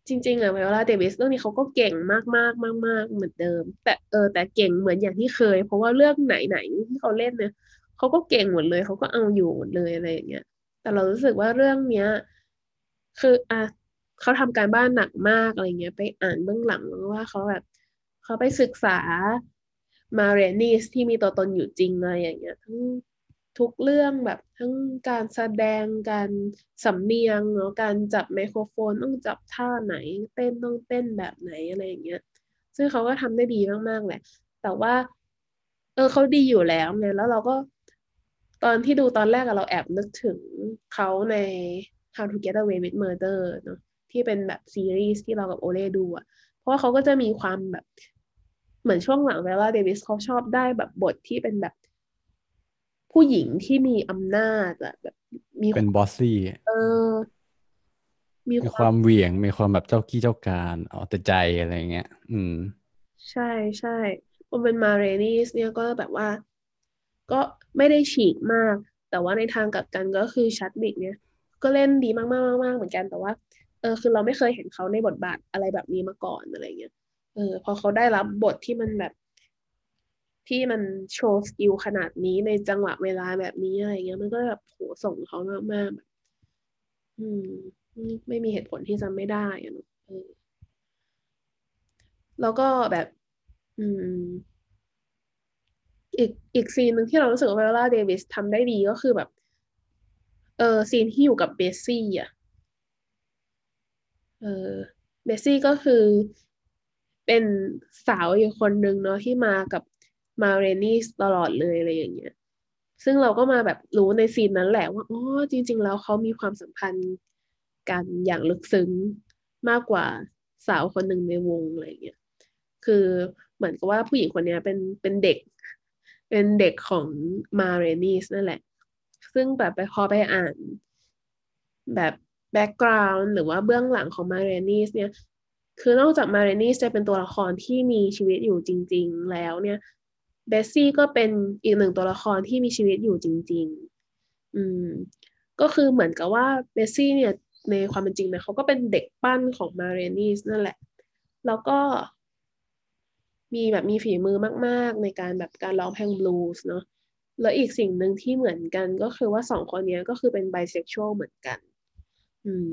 จริง ๆอะไวโอลาเดวิสเรื่องนี้เขาก็เก่งมากมากมากมากเหมือนเดิม แต่เออแต่เก่งเหมือนอย่างที่เคย เพราะว่าเรื่องไหนๆที่เขาเล่นเนี่ยเขาก็เก่งหมดเลยเขาก็เอาอยู่หมดเลยอะไรอย่างเงี้ยแต่เรารู้สึกว่าเรื่องเนี้ย คืออะเขาทำการบ้านหนักมากอะไรเงี้ย ไปอ่านเบื้องหลังว่าเขาแบบ เขาไปศึกษามาเรนิสที่มีตัวตนอยู่จริงอะไรอย่างเงี้ยทั้งทุกเรื่องแบบทั้งการแสดงการสำเนียงเนาะการจับไมโครโฟนต้องจับท่าไหน เต้นต้องเต้นแบบไหนอะไรอย่างเงี้ย ซึ่งเขาก็ทำได้ดีมากๆแหละ แต่ว่า เออเขาดีอยู่แล้วไงแล้วเราก็ตอนที่ดูตอนแรกเราแอบนึกถึงเขาใน How to Get Away with Murder เนาะที่เป็นแบบซีรีส์ที่เรากับโอเล่ดูอะเพราะว่าเขาก็จะมีความแบบ เหมือนช่วงหลังไวโอลาเดวิสเขาชอบได้แบบบทที่เป็นแบบ ผู้หญิงที่มีอำนาจอะแบบ มีเป็น bossyเออ มีมีคความวามเหวี่ยง มีความแบบเจ้ากี้เจ้าการเอาแต่ใจอะไรเงี้ย อืม ใช่ใช่พอเป็นมาเรนีสเนี่ยก็แบบว่า ก็ไม่ได้ฉีกมาก แต่ว่าในทางกลับกันก็คือแชดวิกเนี่ย ก็เล่นดีมากมากมากเหมือนกันแต่ว่า เออ คือเราไม่เคยเห็นเขาในบทบาทอะไรแบบนี้มาก่อนอะไรเงี้ย เออพอเขาได้รับบทที่มันแบบ ที่มันโชว์ skill ขนาดนี้ในจังหวะเวลาแบบนี้อะไรเงี้ย มันก็แบบโหส่งเขามากๆแบบอืม ไม่มีเหตุผลที่จะไม่ได้อะเนอะเออแล้วก็แบบ อืม อีกอีก scene หนึ่งที่เรารู้สึกว่าไวโอลาเดวิสทำได้ดีก็คือแบบ เออ scene ที่อยู่กับเบสซี่อะ เออเบสซี่ก็คือ เป็นสาวอยู่คนนึงเนาะที่มากับมาเรนีสตลอดเลยอะไรอย่างเงี้ย ซึ่งเราก็มาแบบรู้ใน scene นั้นแหละว่าอ๋อจริง ๆ แล้วเขามีความสัมพันธ์กันอย่างลึกซึ้งมากกว่าสาวคนหนึ่งในวงอะไรเงี้ย คือเหมือนกับว่าผู้หญิงคนนี้เป็นเป็นเด็ก เป็นเด็กของมาเรนีสนั่นแหละ ซึ่งแบบไปพอไปอ่านแบบ background หรือว่าเบื้องหลังของมาเรนีสเนี่ย คือนอกจากมาเรนีสจะเป็นตัวละครที่มีชีวิตอยู่จริง ๆ แล้วเนี่ยเบสซี่ก็เป็นอีกหนึ่งตัวละครที่มีชีวิตอยู่จริง ๆ อืม ก็คือเหมือนกับว่าเบสซี่เนี่ยในความเป็นจริงเนี่ยเขาก็เป็นเด็กปั้นของมาเรนีสนั่นแหละ แล้วก็มีแบบมีฝีมือมาก ๆ ในการแบบการร้องเพลงบลูส์เนาะแล้วอีกสิ่งหนึ่งที่เหมือนกันก็คือว่าสองคนนี้ก็คือเป็นไบเซ็กชวลเหมือนกัน อืม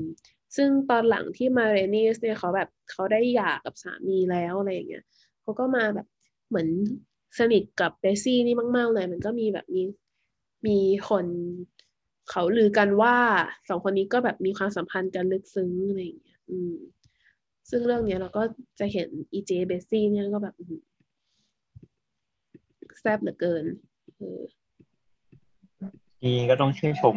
ซึ่งตอนหลังที่มาเรนีสเนี่ยเขาแบบเขาได้หย่ากับสามีแล้วอะไรอย่างเงี้ยเขาก็มาแบบเหมือนสนิทกับเบสซี่นี่มาก ๆ เลย มันก็มีแบบมีมีคนเขาลือกันว่าสองคนนี้ก็แบบมีความสัมพันธ์กันลึกซึ้งอะไรอย่างเงี้ย อืม ซึ่งเรื่องเนี้ยเราก็จะเห็นอีเจ๊เบสซี่เนี่ยก็แบบแซ่บเหลือเกินเออนี่ก็ต้องชื่นชม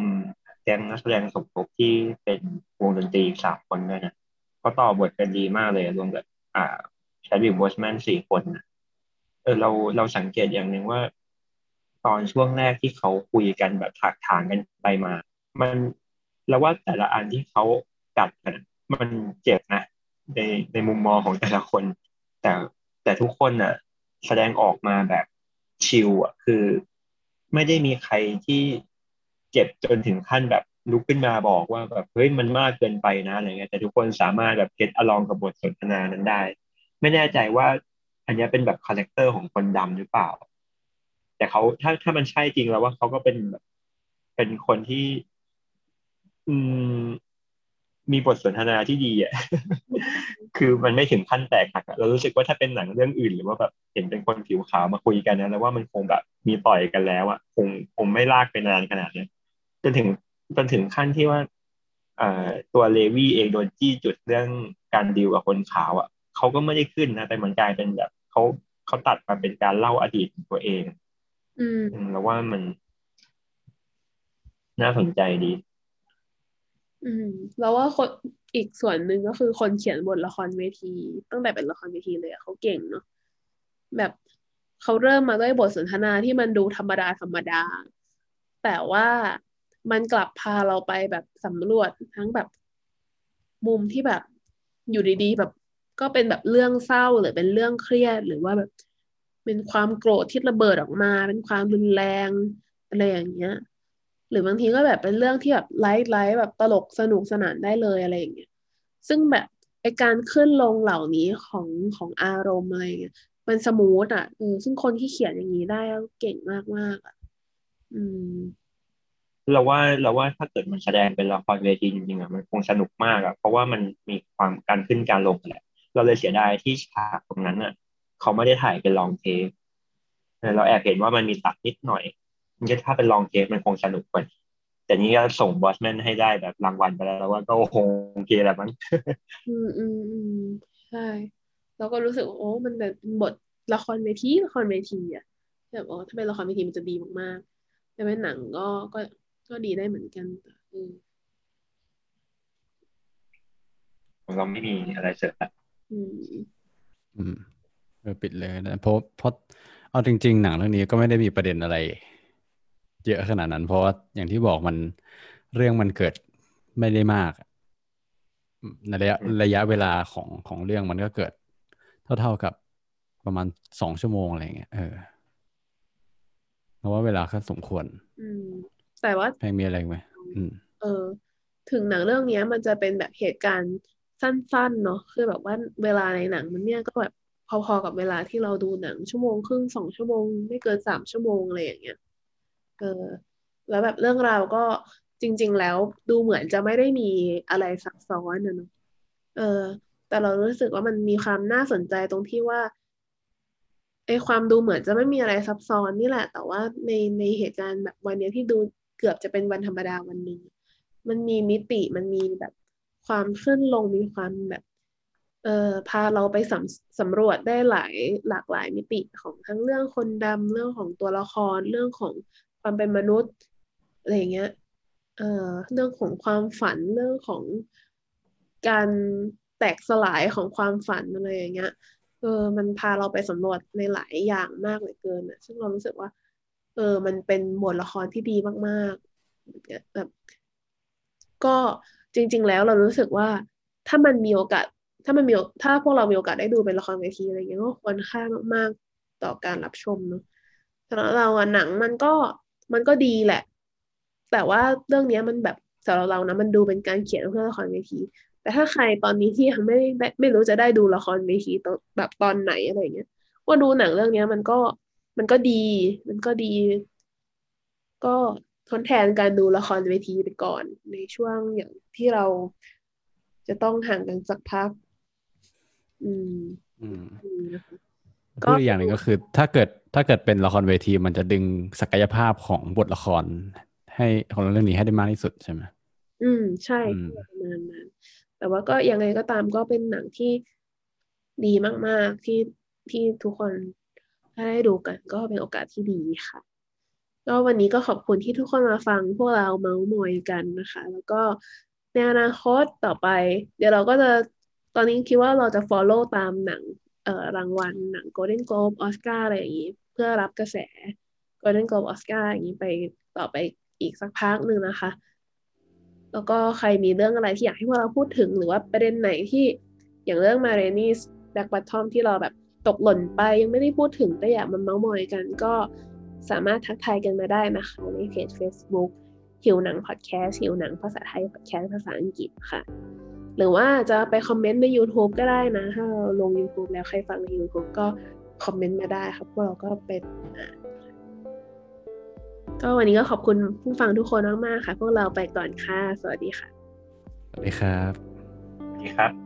แก๊งนักแสดงสมทบที่เป็นวงดนตรีสามคนด้วยนะเขาต่อบทกันดีมากเลยรวมกับอ่าแชดวิกบอสแมนสี่คนนะเออเราเราสังเกตอย่างหนึ่งว่า ตอนช่วงแรกที่เขาคุยกันแบบถากถางกันไปมา มันเราว่าแต่ละอันที่เขากัดกันมันเจ็บนะในในมุมมองของแต่ละคน แต่แต่ทุกคนน่ะ แสดงออกมาแบบ chill อะคือ ไม่ได้มีใครที่ เจ็บจนถึงขั้นแบบลุกขึ้นมาบอกว่าแบบเฮ้ยมันมากเกินไปนะอะไรเงี้ยแต่ทุกคนสามารถแบบ get along กับบทสนทนานั้นได้ ไม่แน่ใจว่า อันนี้เป็นแบบ character ของคนดำหรือเปล่า แต่เขาถ้าถ้ามันใช่จริงแล้วว่าเขาก็เป็นแบบเป็นคนที่ อืม มีบทสนทนาที่ดีอะคือมันไม่ถึงขั้นแตกหักเรารู้สึกว่าถ้าเป็นหนังเรื่องอื่น หรือว่าแบบเห็นเป็นคนผิวขาวมาคุยกันนะแล้วว่ามันคงแบบมีต่อยกันแล้วอะคงคงไม่ลากไปนานขนาดนี้ จนถึงจนถึงขั้นที่ว่าเอ่อตัวเลวี่เองโดนจี้จุดเรื่องการดีลกับคนขาวอะเขาก็ไม่ได้ขึ้นนะแต่มันกลายเป็นแบบเขาเขาตัดมาเป็นการเล่าอดีตของตัวเองอืมอืมแล้วว่ามัน น่าสนใจดี อืม แล้วว่าคนอีกส่วนหนึ่งก็คือคนเขียนบทละครเวที ตั้งแต่เป็นละครเวทีเลยอะเขาเก่งเนาะแบบเขาเริ่มมาด้วยบทสนทนาที่มันดูธรรมดาธรรมดา แต่ว่า มันกลับพาเราไปแบบสำรวจทั้งแบบมุมที่แบบอยู่ดีๆแบบก็เป็นแบบเรื่องเศร้าหรือเป็นเรื่องเครียดหรือว่าแบบ เป็นความโกรธที่ระเบิดออกมา เป็นความรุนแรงอะไรอย่างเงี้ย หรือบางทีก็แบบเป็นเรื่องที่แบบ light light แบบตลกสนุกสนานได้เลยอะไรอย่างเงี้ยซึ่งแบบไอการขึ้นลงเหล่านี้ของของอารมณ์อะไรเงี้ยมันสมูทอะเออซึ่งคนที่เขียนอย่างนี้ได้เก่งมากมากอะ อืม เราว่าเราว่าถ้าเกิดมันแสดงเป็นละครเวทีจริงๆอะมันคงสนุกมากอะเพราะว่ามันมีความการขึ้นการลงแหละ เราเลยเสียดายที่ฉากตรงนั้นอะ เขาไม่ได้ถ่ายเป็นลองเทปเราแอบเห็นว่ามันมีตัดนิดหน่อยมันจะถ้าเป็นลองเทปมันคงสนุกกว่าแต่นี้ก็ส่งบอสแมนให้ได้แบบรางวัลไปแล้วว่าก็คงโอเคแหละมั้งอืมอืมอืมใช่แล้วก็รู้สึกโอ้ มันแบบบทละครเวทีละครเวทีอะแบบโอ้ถ้าเป็นละครเวทีมันจะดีมากๆแต่เป็นหนังก็ก็ ก็ดีได้เหมือนกันอืมเราไม่มีอะไรเสริมละอืม อืมเออปิดเลยนะเพราะเพราะเอาจริง ๆ หนังเรื่องนี้ก็ไม่ได้มีประเด็นอะไร เยอะขนาดนั้น เพราะว่าอย่างที่บอกมันเรื่องมันเกิดไม่ได้มากในระยะระยะเวลาของของเรื่องมันก็เกิด เท่าๆกับประมาณสองชั่วโมงอะไรเงี้ยเออเพราะว่าเวลาก็สมควรอืม แต่ว่าแพงมีอะไรไหมอืมเออ ถึงหนังเรื่องเนี้ยมันจะเป็นแบบเหตุการณ์สั้นๆเนาะคือแบบว่าเวลาในหนังมันเนี่ยก็แบบพอๆกับเวลาที่เราดูหนังชั่วโมงครึ่งสองชั่วโมง ไม่เกินสามชั่วโมงอะไรอย่างเงี้ยเออแล้วแบบเรื่องราวก็จริง ๆ แล้วดูเหมือนจะไม่ได้มีอะไรซับซ้อนนะเนาะเออ แต่เรารู้สึกว่ามันมีความน่าสนใจตรงที่ว่าไอความดูเหมือนจะไม่มีอะไรซับซ้อนนี่แหละ แต่ว่าในในเหตุการณ์แบบวันเนี้ยที่ดู เกือบจะเป็นวันธรรมดาวันหนึ่งมันมีมิติมันมีแบบความขึ้นลงมีความแบบเอ่อพาเราไปสำสำรวจได้หลายหลากหลายมิติของทั้งเรื่องคนดำเรื่องของตัวละครเรื่องของความเป็นมนุษย์อะไรเงี้ยเอ่อเรื่องของความฝันเรื่องของการแตกสลายของความฝันอะไรอย่างเงี้ยเออมันพาเราไปสำรวจในหลายอย่างมากเหลือเกินอะซึ่งเรารู้สึกว่า เออ มันเป็นบทละครที่ดีมากๆแบบก็จริง ๆ แล้วเรารู้สึกว่าถ้ามันมีโอกาส ถ้ามันมีถ้าพวกเรามีโอกาสได้ดูเป็นละครเวทีอะไรเงี้ยก็ควรค่ามากๆต่อการรับชมเนาะสำหรับเราอะหนังมันก็มันก็ดีแหละ แต่ว่าเรื่องนี้มันแบบสำหรับเรานะมันดูเป็นการเขียนเพื่อละครเวที แต่ถ้าใครตอนนี้ที่ยังไม่ได้ไม่รู้จะได้ดูละครเวทีตอนแบบตอนไหนอะไรเงี้ยว่าดูหนังเรื่องนี้มันก็ มันก็ดี มันก็ดี ก็ทดแทนการดูละครเวทีไปก่อน ในช่วงอย่างที่เราจะต้องห่างกันสักพัก อืม อืมอืมนะคะพูดอีกอย่างหนึ่งก็คือ ถ้าเกิดถ้าเกิดเป็นละครเวที มันจะดึงศักยภาพของบทละคร ให้ของเรื่องนี้ให้ได้มากที่สุดใช่ไหมอืม ใช่อืมประมาณนั้นแต่ว่าก็ยังไงก็ตามก็เป็นหนังที่ดีมาก ๆ ที่ที่ทุกคน ถ้าได้ดูกันก็เป็นโอกาสที่ดีค่ะ ก็วันนี้ก็ขอบคุณที่ทุกคนมาฟังพวกเราเมาส์มอยกันนะคะ แล้วก็ในอนาคตต่อไป เดี๋ยวเราก็จะตอนนี้คิดว่าเราจะ follow ตามหนังเอ่อรางวัลหนัง Golden Globe Oscar อะไรอย่างนี้ เพื่อรับกระแส Golden Globe Oscar อย่างนี้ไปต่อไปอีกสักพักหนึ่งนะคะ แล้วก็ใครมีเรื่องอะไรที่อยากให้พวกเราพูดถึงหรือว่าประเด็นไหนที่อย่างเรื่อง Ma Rainey's Black Bottom ที่เราแบบ ตกหล่นไปยังไม่ได้พูดถึงแต่อยากมาเมาส์มอยกันก็สามารถทักทายกันมาได้นะคะในเพจ Facebook หิวหนังพอดแคสต์หิวหนังภาษาไทยพอดแคสต์ภาษาอังกฤษค่ะ หรือว่าจะไป comment ใน YouTube ก็ได้นะ ถ้าเราลง YouTube แล้วใครฟังใน YouTube ก็ comment มาได้ครับพวกเราก็เป็นอ่านก็วันนี้ก็ขอบคุณผู้ฟังทุกคนมาก ๆ ค่ะ พวกเราไปก่อนค่ะ สวัสดีค่ะ สวัสดีครับนี่ครับ